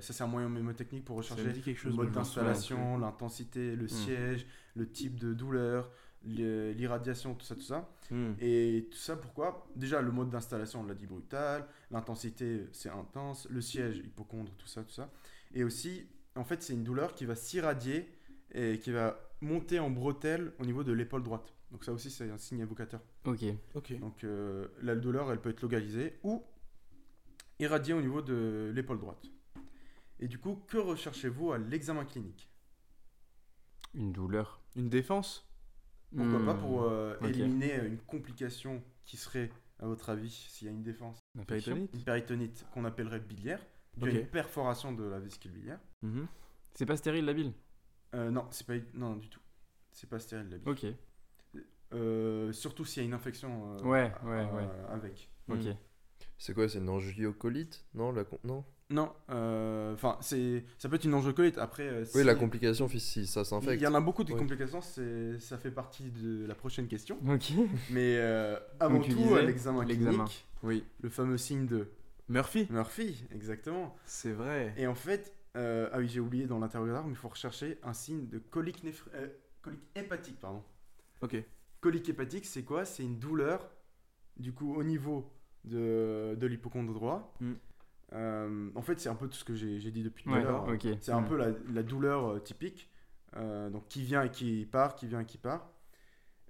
Ça, c'est un moyen mémotechnique pour rechercher quelque le chose. mode souviens plus. d'installation, l'intensité, le siège, le type de douleur, le- l'irradiation, tout ça, tout ça. Hmm. Et tout ça, pourquoi? Déjà, le mode d'installation, on l'a dit brutal. L'intensité, c'est intense. Le siège, hypochondre, tout ça, tout ça. Et aussi, en fait, c'est une douleur qui va s'irradier et qui va monter en bretelle au niveau de l'épaule droite. Donc ça aussi, c'est un signe évocateur. Ok. Ok. Donc euh, la douleur, elle peut être localisée ou irradiée au niveau de l'épaule droite. Et du coup, que recherchez-vous à l'examen clinique? Une douleur. Une défense? Pourquoi Hmm. pas pour euh, ok. éliminer une complication qui serait, à votre avis, s'il y a une défense? Infection. Péritonite une péritonite qu'on appellerait biliaire, due à Ok. une perforation de la vésicule biliaire. Mhm. C'est pas stérile la bile? Euh, non, c'est pas non du tout. C'est pas stérile la bile. Ok. Euh, surtout s'il y a une infection euh, Ouais, ouais, ouais. avec. Ok. C'est quoi, c'est une angiocolite? Non, la con- non? Non, euh, enfin c'est ça peut être une angiocolite. Après, euh, Oui, si- la complication, si ça Il s'infecte. y en a beaucoup de Ouais. complications, c'est ça fait partie de la prochaine question. Ok. Mais euh, avant tout, l'examen. clinique, Oui. le fameux signe de Murphy Murphy, exactement. C'est vrai. Et en fait, euh, ah oui, j'ai oublié dans l'interrogatoire, mais il faut rechercher un signe de colique, néphri- euh, colique hépatique. Pardon. Ok. Colique hépatique, c'est quoi? C'est une douleur, du coup, au niveau de, de l'hypocondre droit. Mm. Euh, en fait, c'est un peu tout ce que j'ai dit depuis tout à l'heure. C'est un Ouais. peu la, la douleur typique, donc qui vient et qui part, qui vient et qui part.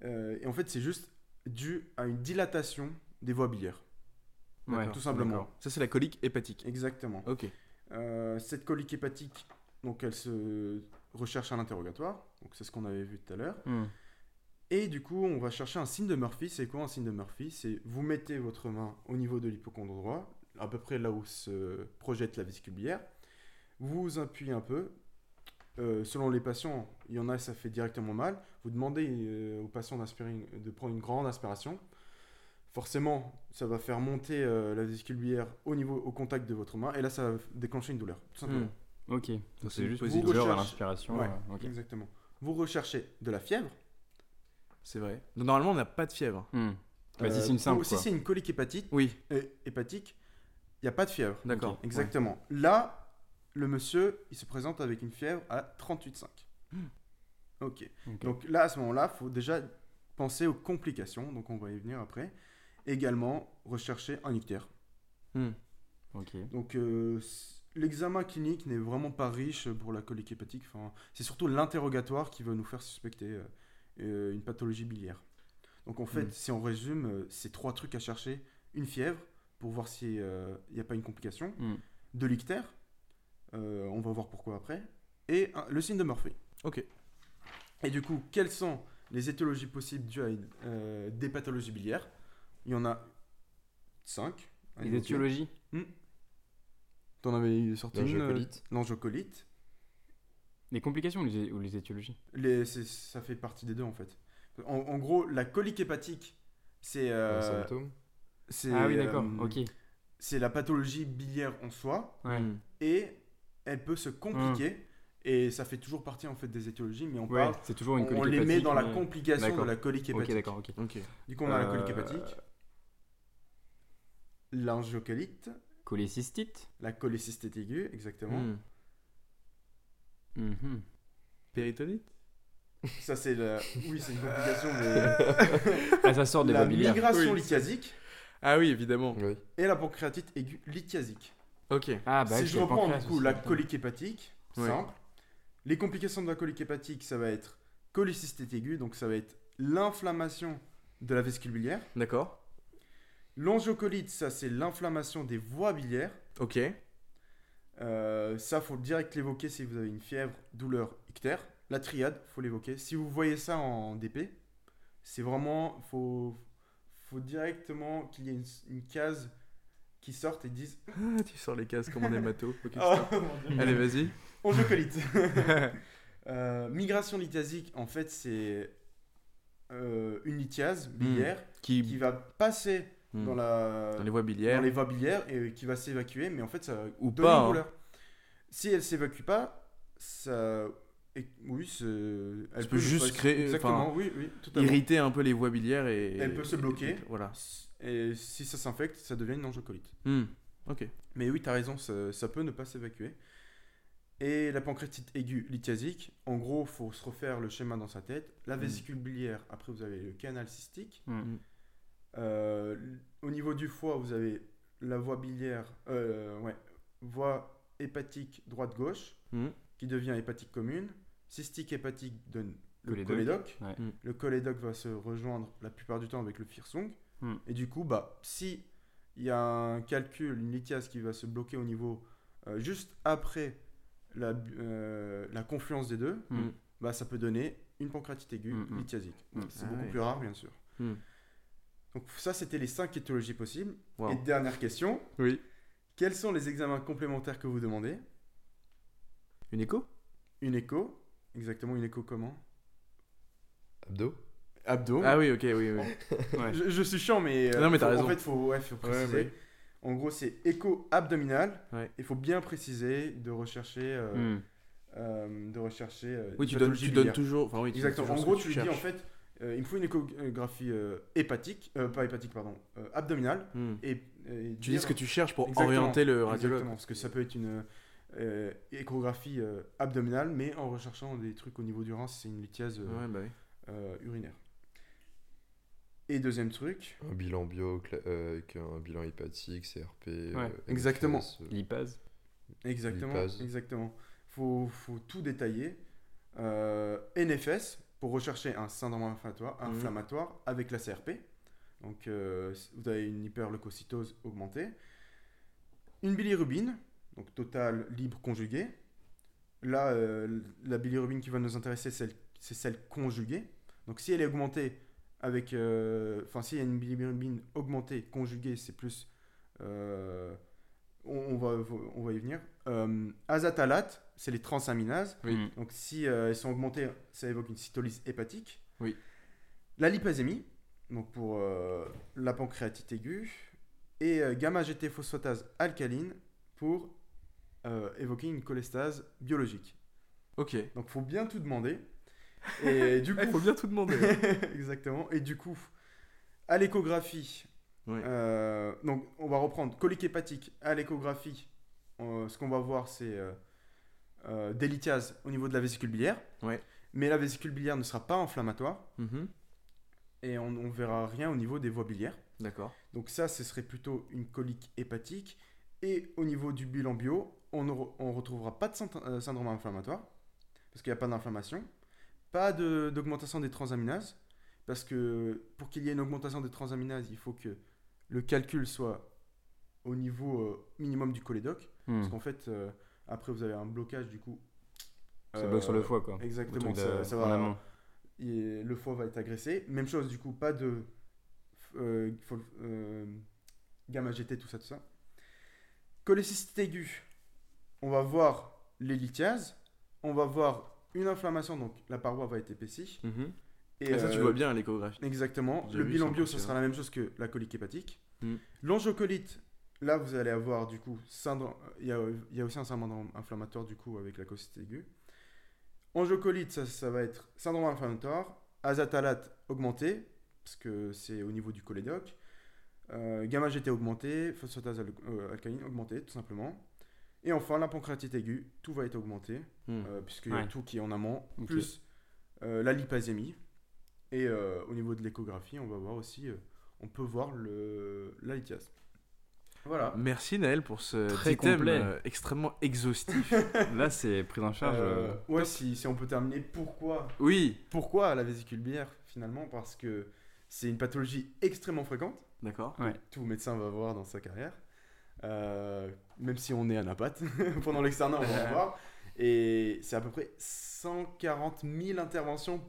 Et en fait, c'est juste dû à une dilatation des voies biliaires. Ouais, tout simplement. Ça, c'est la colique hépatique. Exactement. Ok. Euh, cette colique hépatique, donc elle se recherche à l'interrogatoire, donc c'est ce qu'on avait vu tout à l'heure. Hmm. Et du coup, on va chercher un signe de Murphy. C'est quoi un signe de Murphy? C'est vous mettez votre main au niveau de l'hypocondre droit, à peu près là où se projette la vésicule biliaire. Vous vous appuyez un peu. Euh, selon les patients, il y en a, ça fait directement mal. Vous demandez euh, aux patients d'aspirer une- de prendre une grande aspiration. Forcément, ça va faire monter euh, la vésicule biliaire au niveau, au contact de votre main, et là, ça va déclencher une douleur, tout simplement. Hmm. Ok. Donc c'est juste une douleur à l'inspiration. Ouais, euh, exactement. Vous recherchez de la fièvre. C'est vrai. Donc, normalement, on n'a pas de fièvre. Hmm. Bah, si Euh, c'est une simple. ou Si c'est une colique hépatique, Oui. euh, hépatique, il n'y a pas de fièvre. D'accord. Exactement. Là, le monsieur, il se présente avec une fièvre à 38,5. Hmm. Ok. Ok. Donc là, à ce moment-là, il faut déjà penser aux complications. Donc on va y venir après. Également, rechercher un ictère. Hmm. Ok. Donc euh, l'examen clinique n'est vraiment pas riche pour la colique hépatique. Enfin, c'est surtout l'interrogatoire qui va nous faire suspecter euh, euh, une pathologie biliaire. Donc en fait, Mm. si on résume, euh, c'est trois trucs à chercher. Une fièvre, pour voir s'il n'y a pas une complication. Hmm. de l'ictère, on va voir pourquoi après, et un- le signe de Murphy. Ok. Et du coup, quelles sont les étiologies possibles dues à une- des pathologies biliaires? Il y en a 5. Les étiologies T'en avais sorti une euh, L'angiocolite. Les complications ou les, ou les étiologies Les, ça fait partie des deux en fait. En, en gros, la colique hépatique, c'est Un euh, Ah oui, d'accord, euh, ok. c'est la pathologie biliaire en soi Ouais. Mm. et elle peut se compliquer et ça fait toujours partie en fait des étiologies, mais on Ouais, parle, c'est toujours une on, colique on les met dans la complication de D'accord. la colique hépatique. Ok, d'accord, ok. Ok. Du coup, on a la colique Euh, hépatique, l'angiocolite, Cholécystite la cholécystite aiguë, exactement. Mm. Mhm. Péritonite? Ça c'est la... oui, c'est une complication, mais Ah, ça sort des la migration Oui. lithiasique Ah oui, évidemment. Oui. et la pancréatite aiguë lithiasique. Ok. Ah, bah, si je reprends du coup la colique hépatique, Ouais. simple. Les complications de la colique hépatique, ça va être cholécystite aiguë, donc ça va être l'inflammation de la vésicule biliaire. D'accord. L'angiocolite, ça c'est l'inflammation des voies biliaires. Ok. Euh, ça, faut direct l'évoquer si vous avez une fièvre, douleur, ictère. La triade, faut l'évoquer. Si vous voyez ça en DP, c'est vraiment, faut, faut directement qu'il y ait une, une case qui sorte et dise Ah, tu sors les cases comme Ah, stop. mon Dieu. Allez, vas-y. Angiocolite. Euh, migration lithiasique, en fait, c'est euh, une lithiase biliaire Qui. qui va passer Mm. dans, la, Dans les voies biliaires. dans les voies biliaires et qui va s'évacuer, mais en fait, ça Ou donner pas, une hein. douleur. Si elle s'évacue pas, ça. et- oui, elle Ça peut juste pas- créer- Exactement, oui, oui. Irriter un peu les voies biliaires et. Elle peut se bloquer. et- Voilà. Et si ça s'infecte, ça devient une angiocolite. Hmm. Ok. Mais oui, tu as raison, ça, ça peut ne pas s'évacuer. Et la pancréatite aiguë lithiasique, en gros, faut se refaire le schéma dans sa tête. La Mm. vésicule biliaire, après vous avez le canal cystique. Mhm. Euh, au niveau du foie, vous avez la voie biliaire, euh, ouais, voie hépatique droite-gauche, Hmm. qui devient hépatique commune. Cystique hépatique donne le Cholédoque. Ouais. Mm. Le cholédoque va se rejoindre la plupart du temps avec le firsung. Mm. Et du coup, bah, si il y a un calcul, une lithiase qui va se bloquer au niveau euh, juste après la, euh, la confluence des deux, Mm. bah, ça peut donner une pancréatite aiguë lithiasique. C'est Ah beaucoup ouais. plus rare, bien sûr. Donc ça, c'était les cinq étiologies possibles. Wow. Et dernière question, Oui. quels sont les examens complémentaires que vous demandez? Une écho? Une écho, exactement une écho comment? Abdo Abdo. Ah oui, ok, oui, oui. Ouais. Je, je suis chiant, mais, euh, Non, mais t'as raison. en fait, faut, ouais, faut préciser. ouais. En gros, c'est écho abdominal. Il faut bien préciser de rechercher, euh, Mhm. euh, de rechercher. Oui, tu donnes, tu toujours. Enfin, oui, tu donnes Exactement. En gros, tu lui dis en fait, euh, il me faut une échographie euh, hépatique, euh, pas hépatique, pardon, euh, abdominale. Hmm. Et, et Tu dis ce que tu cherches pour Exactement. orienter le radiologue. Exactement, parce que ça peut être une euh, échographie euh, abdominale, mais en recherchant des trucs au niveau du rein, si c'est une lithiase euh, Ouais, bah oui. euh, urinaire. Et deuxième truc, Un bilan bio euh, avec un bilan hépatique, CRP. euh, exactement. NFS, euh, Lipase. exactement, Lipase. exactement. Faut, faut tout détailler. Euh, NFS pour rechercher un syndrome inflammatoire, Mhm. inflammatoire avec la CRP. Donc euh, vous avez une hyperleucocytose augmentée. Une bilirubine, donc totale libre conjuguée. Là, euh, la bilirubine qui va nous intéresser, c'est celle, conjuguée. Donc si elle est augmentée avec, euh, enfin s'il y a une bilirubine augmentée conjuguée, c'est plus, on, on va, on va y venir. Azatalate, c'est les transaminases. Oui. Mhm. Donc si euh, elles sont augmentées, ça évoque une cytolyse hépatique. Oui. La lipasémie, donc pour euh, la pancréatite aiguë, et euh, gamma-GT phosphatase alcaline pour euh, évoquer une cholestase biologique. Ok. Donc faut bien tout demander. Et du coup, Il faut bien tout demander. exactement. Et du coup, à l'échographie, euh, donc on va reprendre colique hépatique à l'échographie. euh, ce qu'on va voir, c'est euh, au niveau de la vésicule biliaire. Ouais. Mais la vésicule biliaire ne sera pas inflammatoire Mhm. et on ne verra rien au niveau des voies biliaires. D'accord. Donc ça, ce serait plutôt une colique hépatique. Et au niveau du bilan bio, on ne re- on retrouvera pas de euh, syndrome inflammatoire, parce qu'il n'y a pas d'inflammation. Pas de- d'augmentation des transaminases, parce que pour qu'il y ait une augmentation des transaminases, il faut que le calcul soit au niveau euh, minimum du cholédoque. Hmm. Parce qu'en fait, euh, après, vous avez un blocage du coup. Ça euh, bloque sur le foie, quoi. Exactement, ça, de- ça va, et le foie va être agressé. Même chose, du coup, pas de euh, euh, gamma GT, tout ça, tout ça. Cholécystite aiguë, on va voir les lithiases, on va voir une inflammation, donc la paroi va être épaissie. Mhm. Et Ah, ça, tu euh, vois bien à l'échographie. Exactement. Le bilan bio, ce impressionnant. sera la même chose que la colique hépatique. Mm. L'angiocolite, là, vous allez avoir du coup, syndrome- il y a, il y a aussi un syndrome inflammatoire du coup avec la cholécystite aiguë. Angiocolite, ça, ça va être syndrome inflammatoire, azatalate augmenté, parce que c'est au niveau du cholédoque, euh, gamma GT augmenté, phosphatase al- euh, alcaline augmenté, tout simplement. Et enfin, la pancréatite aiguë, tout va être augmenté, euh, puisqu'il y a tout qui est en amont, plus euh, la lipasémie. Et au niveau de l'échographie, on va voir aussi, on peut voir le, la lithiase. Voilà. Merci Naël pour ce Très petit thème complet. euh, extrêmement exhaustif. Là, c'est prise en charge. Euh, euh, ouais, si, si on peut terminer, pourquoi, oui, pourquoi la vésicule biliaire finalement? Parce que c'est une pathologie extrêmement fréquente. d'accord. Ouais. Tout médecin va voir dans sa carrière. Euh, même si on est anapathe, pendant l'externat, on va en voir. Et c'est à peu près 140 000 interventions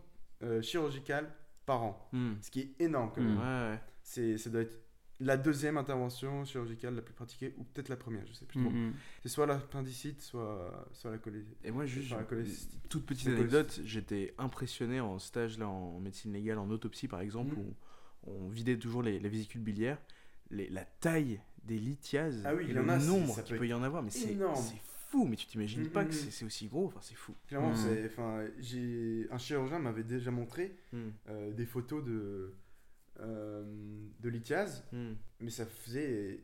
euh, chirurgicales par an. Hmm. Ce qui est énorme quand Hmm. même. Ouais, ouais. C'est, ça doit être la deuxième intervention chirurgicale la plus pratiquée, ou peut-être la première, je sais plus trop. mm, mm. C'est soit l'appendicite, soit, soit la colée. Et moi, juste, Enfin, toute petite anecdote, j'étais impressionné en stage là, en médecine légale, en autopsie par exemple, Mhm. où on vidait toujours les, la vésicule biliaire. Les- la taille des lithiases, Ah oui, et le a, nombre qu'il peut y en avoir, mais c'est fou, mais tu t'imagines pas que mhm. c'est aussi gros, enfin c'est fou. Clairement, enfin, j'ai un chirurgien m'avait déjà montré Hmm. euh, des photos de de lithiase, Hmm. mais ça faisait,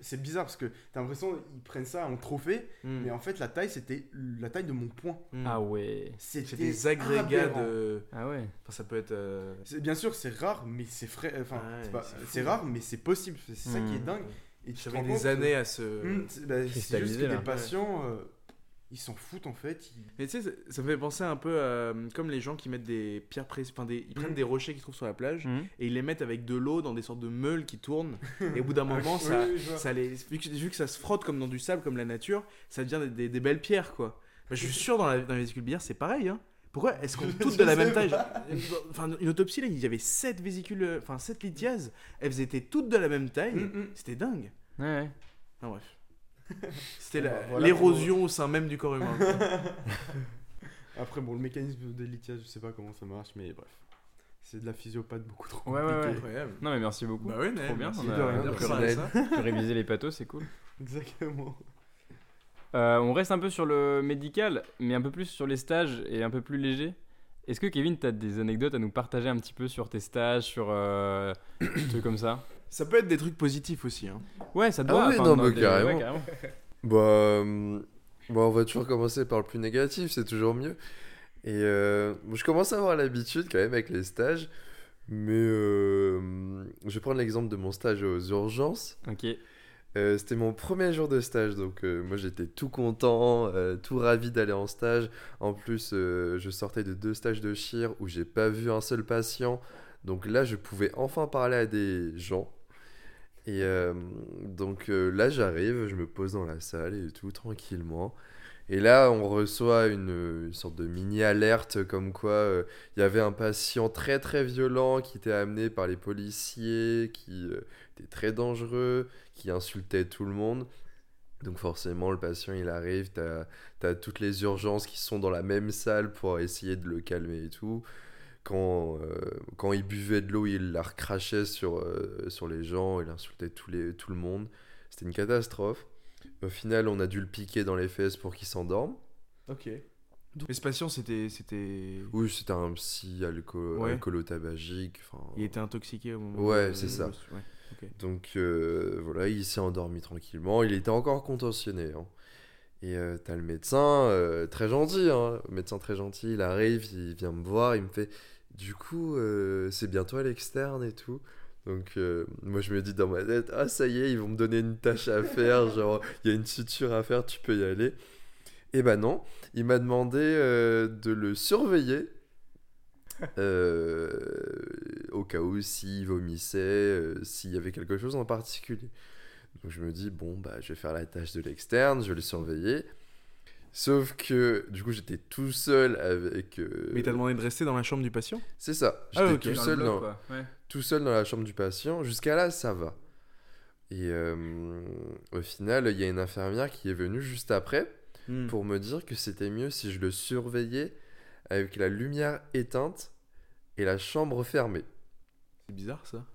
c'est bizarre parce que t'as l'impression ils prennent ça en trophée, Hmm. mais en fait la taille c'était la taille de mon poing. Hmm. Ah ouais. C'était C'est des agrégats aberrant. de. Ah ouais. Enfin, ça peut être. euh, C'est- Bien sûr, c'est rare, mais c'est frais. Enfin, Ouais, c'est rare, mais c'est possible. C'est ça qui est dingue. Et tu des années que- à c'est bah, c'est juste que patients, euh, ils s'en foutent en fait. ils- Mais tu sais, ça, ça me fait penser un peu à, comme les gens qui mettent des pierres précieuses, enfin des, ils prennent Mhm. des rochers qu'ils trouvent sur la plage Mhm. et ils les mettent avec de l'eau dans des sortes de meules qui tournent. et au bout d'un moment, ça, Oui, ça les, vu, que, vu que ça se frotte comme dans du sable, comme la nature, ça devient des, des- des belles pierres quoi. Bah, je suis sûr dans la, dans la vésicule biliaire, c'est pareil. Hein. Pourquoi est-ce qu'on Je toutes de la même taille? Enfin, une autopsie là, il y avait 7 vésicules, euh, enfin 7 lithiases, elles étaient toutes de la même taille. Hmm, hmm. C'était dingue. Ouais, ouais. Ah, bref. C'était voilà l'érosion au sein même du corps humain. Après, bon, le mécanisme de lithiase, je sais pas comment ça marche, mais bref. C'est de la physiopathe beaucoup trop. Ouais, ouais, ouais. Incroyable. Non, mais merci beaucoup. Bah oui, Trop bien. merci On de a, rien. réviser les pathos, c'est cool. Exactement. Euh, on reste un peu sur le médical, mais un peu plus sur les stages et un peu plus léger. Est-ce que Kevin, tu as des anecdotes à nous partager un petit peu sur tes stages, sur euh, des trucs comme ça? Ça peut être des trucs positifs aussi. Hein. Ouais, ça doit. oui, enfin, non, dans mais des- carrément. ouais, carrément. Bah, euh, bah, on va toujours commencer par le plus négatif, c'est toujours mieux. Et euh, je commence à avoir l'habitude quand même avec les stages, mais euh, je vais prendre l'exemple de mon stage aux urgences. Ok. Euh, C'était mon premier jour de stage, donc euh, moi j'étais tout content, euh, tout ravi d'aller en stage. En plus, euh, je sortais de deux stages de chir où j'ai pas vu un seul patient, donc là je pouvais enfin parler à des gens. Et euh, donc euh, là j'arrive, je me pose dans la salle et tout tranquillement. Et là on reçoit une, sorte de mini alerte comme quoi euh, il y avait un patient très très violent qui était amené par les policiers, qui était très dangereux, qui insultait tout le monde. Donc forcément, le patient, il arrive, t'as as toutes les urgences qui sont dans la même salle pour essayer de le calmer et tout. Quand, euh, quand il buvait de l'eau, il la recrachait sur, euh, sur les gens, il insultait tous les, tout le monde. C'était une catastrophe. Au final, on a dû le piquer dans les fesses pour qu'il s'endorme. Ok. Mais ce patient, c'était. c'était... Oui, c'était un psy alco Ouais. alcoolo-tabagique. Il était intoxiqué au moment Ouais, de- c'est ça. Ouais. Donc euh, voilà, il s'est endormi tranquillement. Il était encore contentionné. hein. Et euh, t'as le médecin, euh, très gentil, hein, le médecin très gentil, il arrive, il vient me voir, il me fait Du coup, euh, c'est bientôt à l'externe et tout. Donc euh, moi je me dis dans ma tête Ah ça y est, ils vont me donner une tâche à faire, genre il y a une suture à faire, tu peux y aller. Et ben non, il m'a demandé euh, de le surveiller au cas où s'il vomissait, s'il y avait quelque chose en particulier. Donc je me dis, bon, bah, je vais faire la tâche de l'externe, je vais le surveiller. Sauf que, du coup, j'étais tout seul avec. euh, Mais t'as demandé de rester dans la chambre du patient? C'est ça. Ah, J'étais tout, Dans seul bloc, dans. Ouais. tout seul dans la chambre du patient. Jusqu'à là, ça va. Et euh, au final, il y a une infirmière qui est venue juste après Hmm. pour me dire que c'était mieux si je le surveillais avec la lumière éteinte et la chambre fermée. C'est bizarre ça.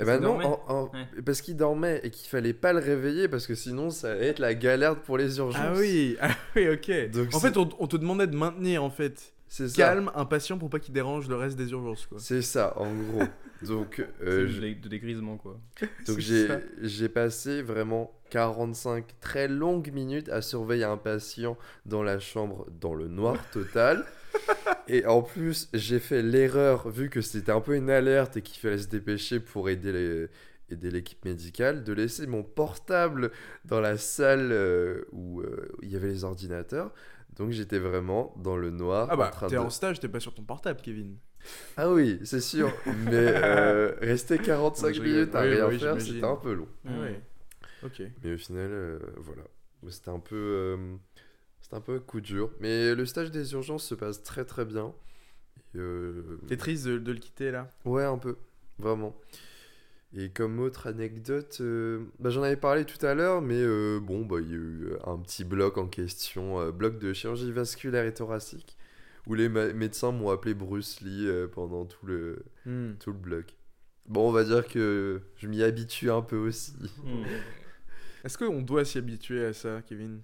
Eh ben non, dormait en- en- Ouais. parce qu'il dormait et qu'il fallait pas le réveiller parce que sinon ça allait être la galère pour les urgences. Ah oui, ah oui, ok. Donc en fait, on, on te demandait de maintenir en fait c'est calme un patient pour pas qu'il dérange le reste des urgences quoi. C'est ça, en gros. Donc, euh, de dégrisement, quoi. donc j'ai passé vraiment 45 très longues minutes à surveiller un patient dans la chambre dans le noir total. et en plus, j'ai fait l'erreur, vu que c'était un peu une alerte et qu'il fallait se dépêcher pour aider les aider l'équipe médicale, de laisser mon portable dans la salle euh, où euh, il y avait les ordinateurs. Donc j'étais vraiment dans le noir Ah bah, t'es de... en stage, t'es pas sur ton portable, Kevin. Ah oui, c'est sûr. Mais euh, rester 45 Ouais, je rigole. minutes à Oui, rien oui, faire, c'était un peu long. Ah ouais. Ok. Mais au final, euh, voilà. C'était un peu. Euh, c'était un peu un coup dur. Mais le stage des urgences se passe très très bien. Et, euh, T'es triste de, de le quitter là? Ouais, un peu. Vraiment. Et comme autre anecdote, euh, bah, j'en avais parlé tout à l'heure, mais euh, bon, bah, il y a eu un petit bloc en question, euh, bloc de chirurgie vasculaire et thoracique, où les médecins m'ont appelé Bruce Lee euh, pendant tout le, Hmm. tout le bloc. Bon, on va dire que je m'y habitue un peu aussi. Hmm. Est-ce qu'on doit s'y habituer à ça, Kevin?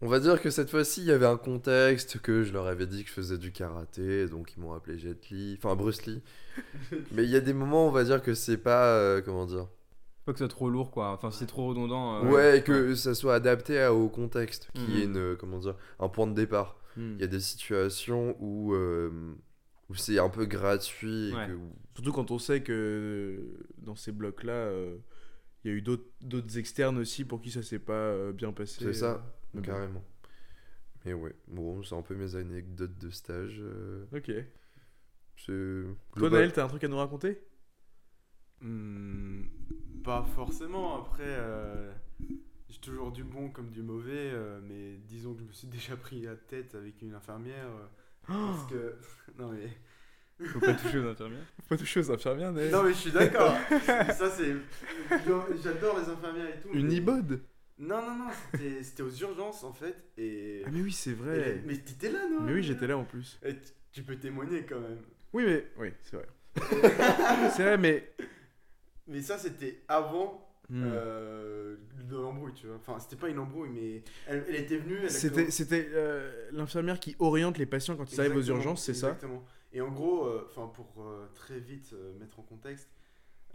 On va dire que cette fois-ci, il y avait un contexte que je leur avais dit que je faisais du karaté, donc ils m'ont appelé Jet Li, enfin Bruce Lee. Mais il y a des moments, on va dire que c'est pas, euh, comment dire, Pas que ce soit trop lourd, quoi. Enfin, si c'est trop redondant. euh, ouais, et que ça soit adapté à- au contexte, qui Mhm. est une, euh, comment dire, un point de départ. Hmm. Il y a des situations où, euh, où c'est un peu gratuit, et Ouais. que- Surtout quand on sait que dans ces blocs-là, euh, il y a eu d'autres d'autres externes aussi pour qui ça s'est pas euh, bien passé. C'est ça, bon. carrément. Mais ouais, bon, c'est un peu mes anecdotes de stage. euh, Ok. c'est Toi, Naël, t'as un truc à nous raconter? Hmm, pas forcément. Après, euh, j'ai toujours du bon comme du mauvais, euh, mais disons que je me suis déjà pris la tête avec une infirmière. euh, parce que. Non, mais. Faut pas toucher aux infirmières. Faut pas toucher aux infirmières, Naël. Non, mais je suis d'accord. Ça, c'est. J'adore les infirmières et tout. Une mais- ibode Non, non, non, c'était c'était aux urgences en fait. Et. Ah, mais oui, c'est et- vrai. mais t'étais là, non Mais oui, j'étais là en plus. Et tu- tu peux témoigner quand même. Oui, mais. Oui, c'est vrai. c'est vrai, mais. Mais ça, c'était avant Hmm. euh, de l'embrouille, tu vois. Enfin, c'était pas une embrouille, mais elle, elle était venue. elle C'était, euh, l'infirmière qui oriente les patients quand ils arrivent aux urgences, c'est ça? Exactement. Et en gros, euh, pour très vite mettre en contexte,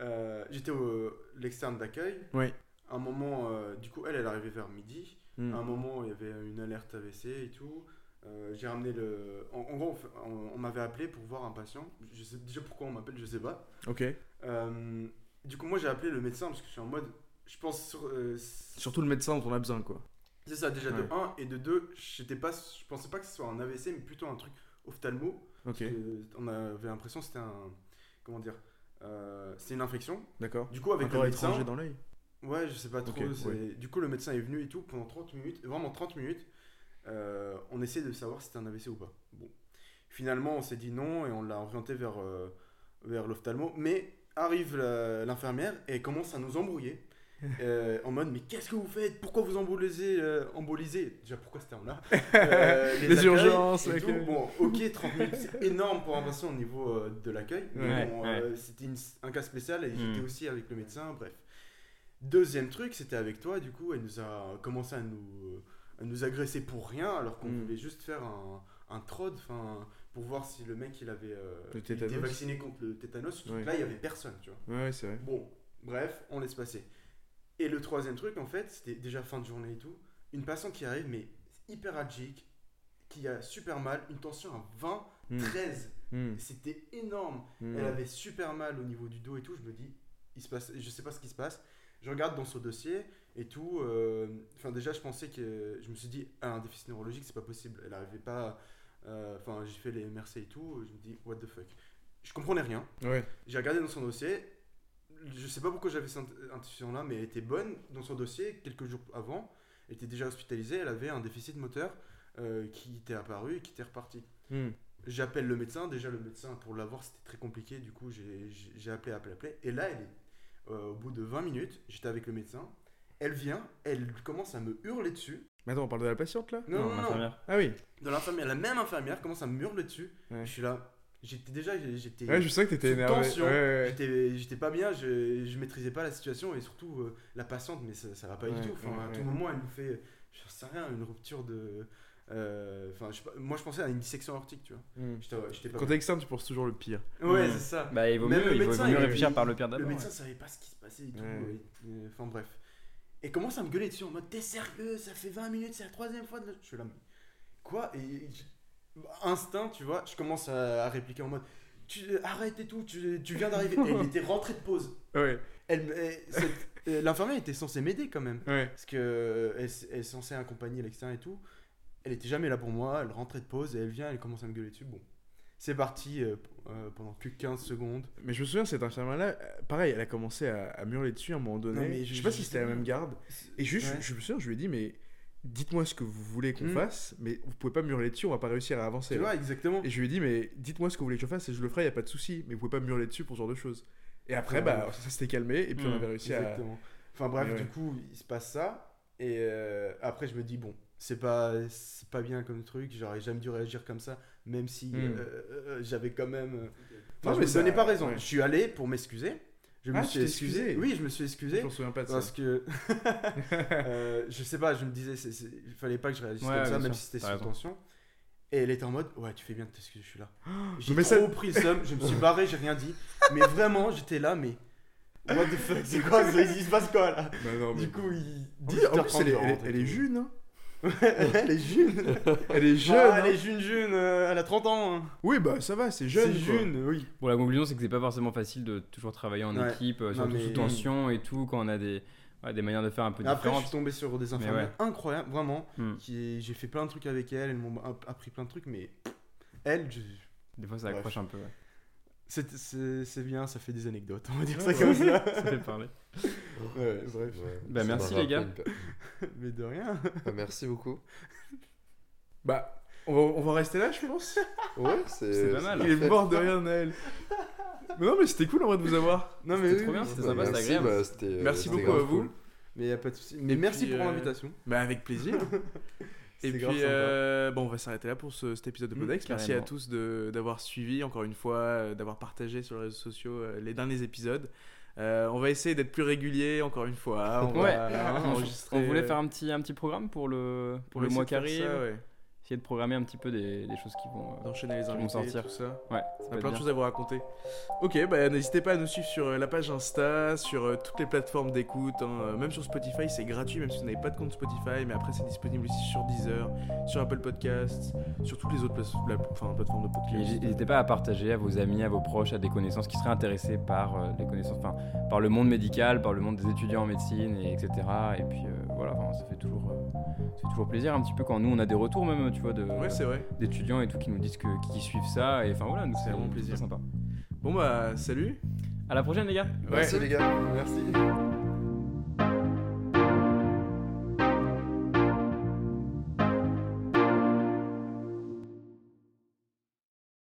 euh, j'étais au l'externe d'accueil. Oui. À un moment, euh, du coup, elle, elle arrivait vers midi. Hmm. À un moment, il y avait une alerte AVC et tout. Euh, j'ai ramené le. En, en gros, on fait- on, on m'avait appelé pour voir un patient. Je sais déjà pourquoi on m'appelle, je sais pas. Ok. Euh, du coup, moi, j'ai appelé le médecin parce que je suis en mode. Je pense sur. euh, Surtout le médecin dont on a besoin, quoi. c'est ça, déjà de Ouais. 1 et de 2, j'étais pas, je pensais pas que ce soit un AVC, mais plutôt un truc ophtalmo. Ok. On avait l'impression que c'était un. Comment dire euh, C'était une infection. D'accord. Du coup, avec Encore le médecin. étranger dans l'œil. Ouais, je sais pas trop. C'est- ouais. Du coup, le médecin est venu et tout pendant 30 minutes, vraiment 30 minutes. euh, on essayait de savoir si c'était un AVC ou pas. Bon. Finalement, on s'est dit non et on l'a orienté vers, euh, vers l'ophtalmo. Mais arrive l'infirmière et elle commence à nous embrouiller. Euh, en mode, mais qu'est-ce que vous faites? Pourquoi vous embolisez, euh, embolisez? Déjà, pourquoi ce terme-là Euh, Les urgences, et tout. Bon, ok, 30 minutes, c'est énorme pour un patient au niveau euh, de l'accueil. Ouais, bon, ouais. c'était un cas spécial et j'étais aussi avec le médecin, bref. Deuxième truc, c'était avec toi, du coup, elle nous a commencé à nous, à nous agresser pour rien, alors qu'on Mm. voulait juste faire un, un trod, enfin, pour voir si le mec il avait Le il était vacciné contre le tétanos. Ouais. là, il y avait personne, tu vois. Ouais, ouais, c'est vrai. Bon, bref, on laisse passer. Et le troisième truc, en fait, c'était déjà fin de journée et tout. Une patiente qui arrive, mais hyper algique, qui a super mal, une tension à 20, Hmm. 13. Hmm. C'était énorme. Hmm. Elle avait super mal au niveau du dos et tout. Je me dis, il se passe, je sais pas ce qui se passe. Je regarde dans son dossier et tout. euh, Enfin, déjà, je pensais que. Je me suis dit, ah, un déficit neurologique, c'est pas possible. Elle arrivait pas. euh, Enfin, j'ai fait les MRC et tout. Je me dis, what the fuck. je comprenais rien. Ouais. J'ai regardé dans son dossier. Je sais pas pourquoi j'avais cette intuition-là, mais elle était bonne dans son dossier. Quelques jours avant, elle était déjà hospitalisée. Elle avait un déficit moteur euh, qui était apparu et qui était reparti. Hmm. J'appelle le médecin. Déjà, le médecin, pour l'avoir, c'était très compliqué. Du coup, j'ai- appelé, appelé, appelé. Et là, elle est, euh, au bout de 20 minutes, j'étais avec le médecin. Elle vient, elle commence à me hurler dessus. Mais attends, on parle de la patiente là? Non, non, non. l'infirmière. Ah oui. De l'infirmière, la même infirmière commence à me hurler dessus. Ouais. Je suis là. J'étais déjà, j'étais. Ouais, je sais que t'étais énervé. tension. Ouais. J'étais, j'étais pas bien, je, je maîtrisais pas la situation et surtout euh, la patiente, mais ça, ça va pas Ouais, du tout. Enfin, ouais, à ouais. tout moment, elle nous fait, je sais rien, une rupture de. euh, Enfin, moi je pensais à une dissection aortique, tu vois. Hmm. J'étais, pas Quand t'es externe, tu penses toujours le pire. Ouais, Mm. c'est ça. Bah, il vaut Même mieux, le il vaut médecin, mieux il- réfléchir il- par le pire Le d'abord. médecin savait pas ce qui se passait et tout. Et- Enfin, bref. Et commence à me gueuler dessus en mode T'es sérieux Ça fait 20 minutes, c'est la troisième fois de la. Je suis là. Quoi? Et. Instinct, tu vois, je commence à, à répliquer en mode tu, Arrête et tout, tu, tu viens d'arriver. Et elle était rentrée de pause. Ouais, Elle, elle- cette- euh, L'infirmière était censée m'aider quand même. ouais. Parce que euh, elle, elle est censée accompagner l'externe et tout. Elle était jamais là pour moi. Elle rentrait de pause et elle vient, elle commence à me gueuler dessus. Bon, c'est parti euh, euh, pendant que 15 secondes. Mais je me souviens, cette infirmière-là, euh, pareil, elle a commencé à, à hurler dessus à un moment donné. Non, mais je, je- sais pas si c'était la même garde. Et juste, Ouais. je, je me souviens, je lui ai dit, mais dites-moi ce que vous voulez qu'on Hmm. fasse, mais vous pouvez pas me hurler dessus, on va pas réussir à avancer. Tu vois, exactement. Et je lui ai dit, mais dites-moi ce que vous voulez que je fasse et je le ferai, y a pas de souci, mais vous pouvez pas me hurler dessus pour ce genre de choses. Et après, Ouais. bah, ça, s'était calmé, et puis on Hmm. avait réussi à. Enfin bref, ouais. du coup, il se passe ça. Et euh, après, je me dis, bon, c'est pas, c'est pas bien comme truc. J'aurais jamais dû réagir comme ça, même si Hmm. euh, euh, j'avais quand même. Non, Enfin, je mais me ça- donnais pas raison. ouais. Je suis allé pour m'excuser. Je me Ah, suis excusé. excusé Oui, je me suis excusé. Je m'en souviens pas de ça. Parce que euh, je sais pas, je me disais, c'est, c'est- il fallait pas que je réagisse Ouais, comme ça, bien même sûr, si c'était sous tension. Et elle était en mode, ouais, tu fais bien de t'excuser, je suis là. J'ai trop ça- pris le seum, je me suis barré, j'ai rien dit. Mais vraiment, j'étais là, mais. What the fuck, c'est quoi Il se passe quoi là? Bah non, mais- Du coup, il. Oui, en plus, 18h30, elle est, elle est- est jeune, hein. Elle est jeune. Elle est jeune. Ah, hein. elle est jeune, jeune, euh, elle a 30 ans. hein. Oui, bah ça va, c'est jeune. C'est jeune, oui. Bon, la conclusion, c'est que c'est pas forcément facile de toujours travailler en Ouais. équipe, euh, Non, surtout mais- sous tension et tout, quand on a des, ouais, des manières de faire un peu Mais Après, je différentes. suis tombé sur des infirmières incroyables, vraiment. Hmm. Qui... J'ai fait plein de trucs avec elles, elles m'ont app- appris plein de trucs, mais elle, je- Des fois, ça Bref. accroche un peu. ouais. c'est bien, ça fait des anecdotes, on va dire ça Ouais, comme ça. Ça fait parler. Ouais, bref. Ouais, Bah, merci, les gars. Mais de rien. Bah, merci beaucoup. Bah, on va, on va rester là, je pense. Ouais, c'est. Pas mal. Il est mort de rien, Naël. Mais non, mais c'était cool en vrai de vous avoir. Non, C'était oui, trop bien, c'était sympa, c'était merci, agréable. bah, c'était- Merci c'était beaucoup à vous. cool. Mais y a pas de souci. Mais Et merci puis, pour euh, l'invitation. Bah, avec plaisir. Et puis, euh, bon, on va s'arrêter là pour ce- cet épisode de Mm, Podex. Merci à tous de- d'avoir suivi, encore une fois, euh, d'avoir partagé sur les réseaux sociaux euh, les derniers épisodes. Euh, on va essayer d'être plus régulier, encore une fois. On Ouais. va On- enregistrer. On voulait faire un petit, un petit programme pour le, pour le mois ça, ouais. Essayer de programmer un petit peu des, des choses qui vont. euh, D'enchaîner les invités, sortir. tout ça. Ouais, ça On a plein de choses à vous raconter. Ok, bah, n'hésitez pas à nous suivre sur euh, la page Insta, sur euh, toutes les plateformes d'écoute, hein, même sur Spotify, c'est gratuit, même si vous n'avez pas de compte Spotify, mais après c'est disponible aussi sur Deezer, sur Apple Podcasts, sur toutes les autres pla- pla- enfin, plateformes de podcast. N'hésitez pas à partager à vos amis, à vos proches, à des connaissances qui seraient intéressés par euh, les connaissances, enfin, par le monde médical, par le monde des étudiants en médecine, et etc. Et puis euh, voilà, ça fait toujours, euh, ça fait toujours plaisir un petit peu quand nous on a des retours même, tu vois, de Ouais, c'est vrai. d'étudiants et tout qui nous disent que qui suivent ça. Et enfin voilà, nous C'est c'est vraiment vraiment plaisir. sympa. Bon bah, salut. À la prochaine les gars. Ouais. Merci les gars. Merci.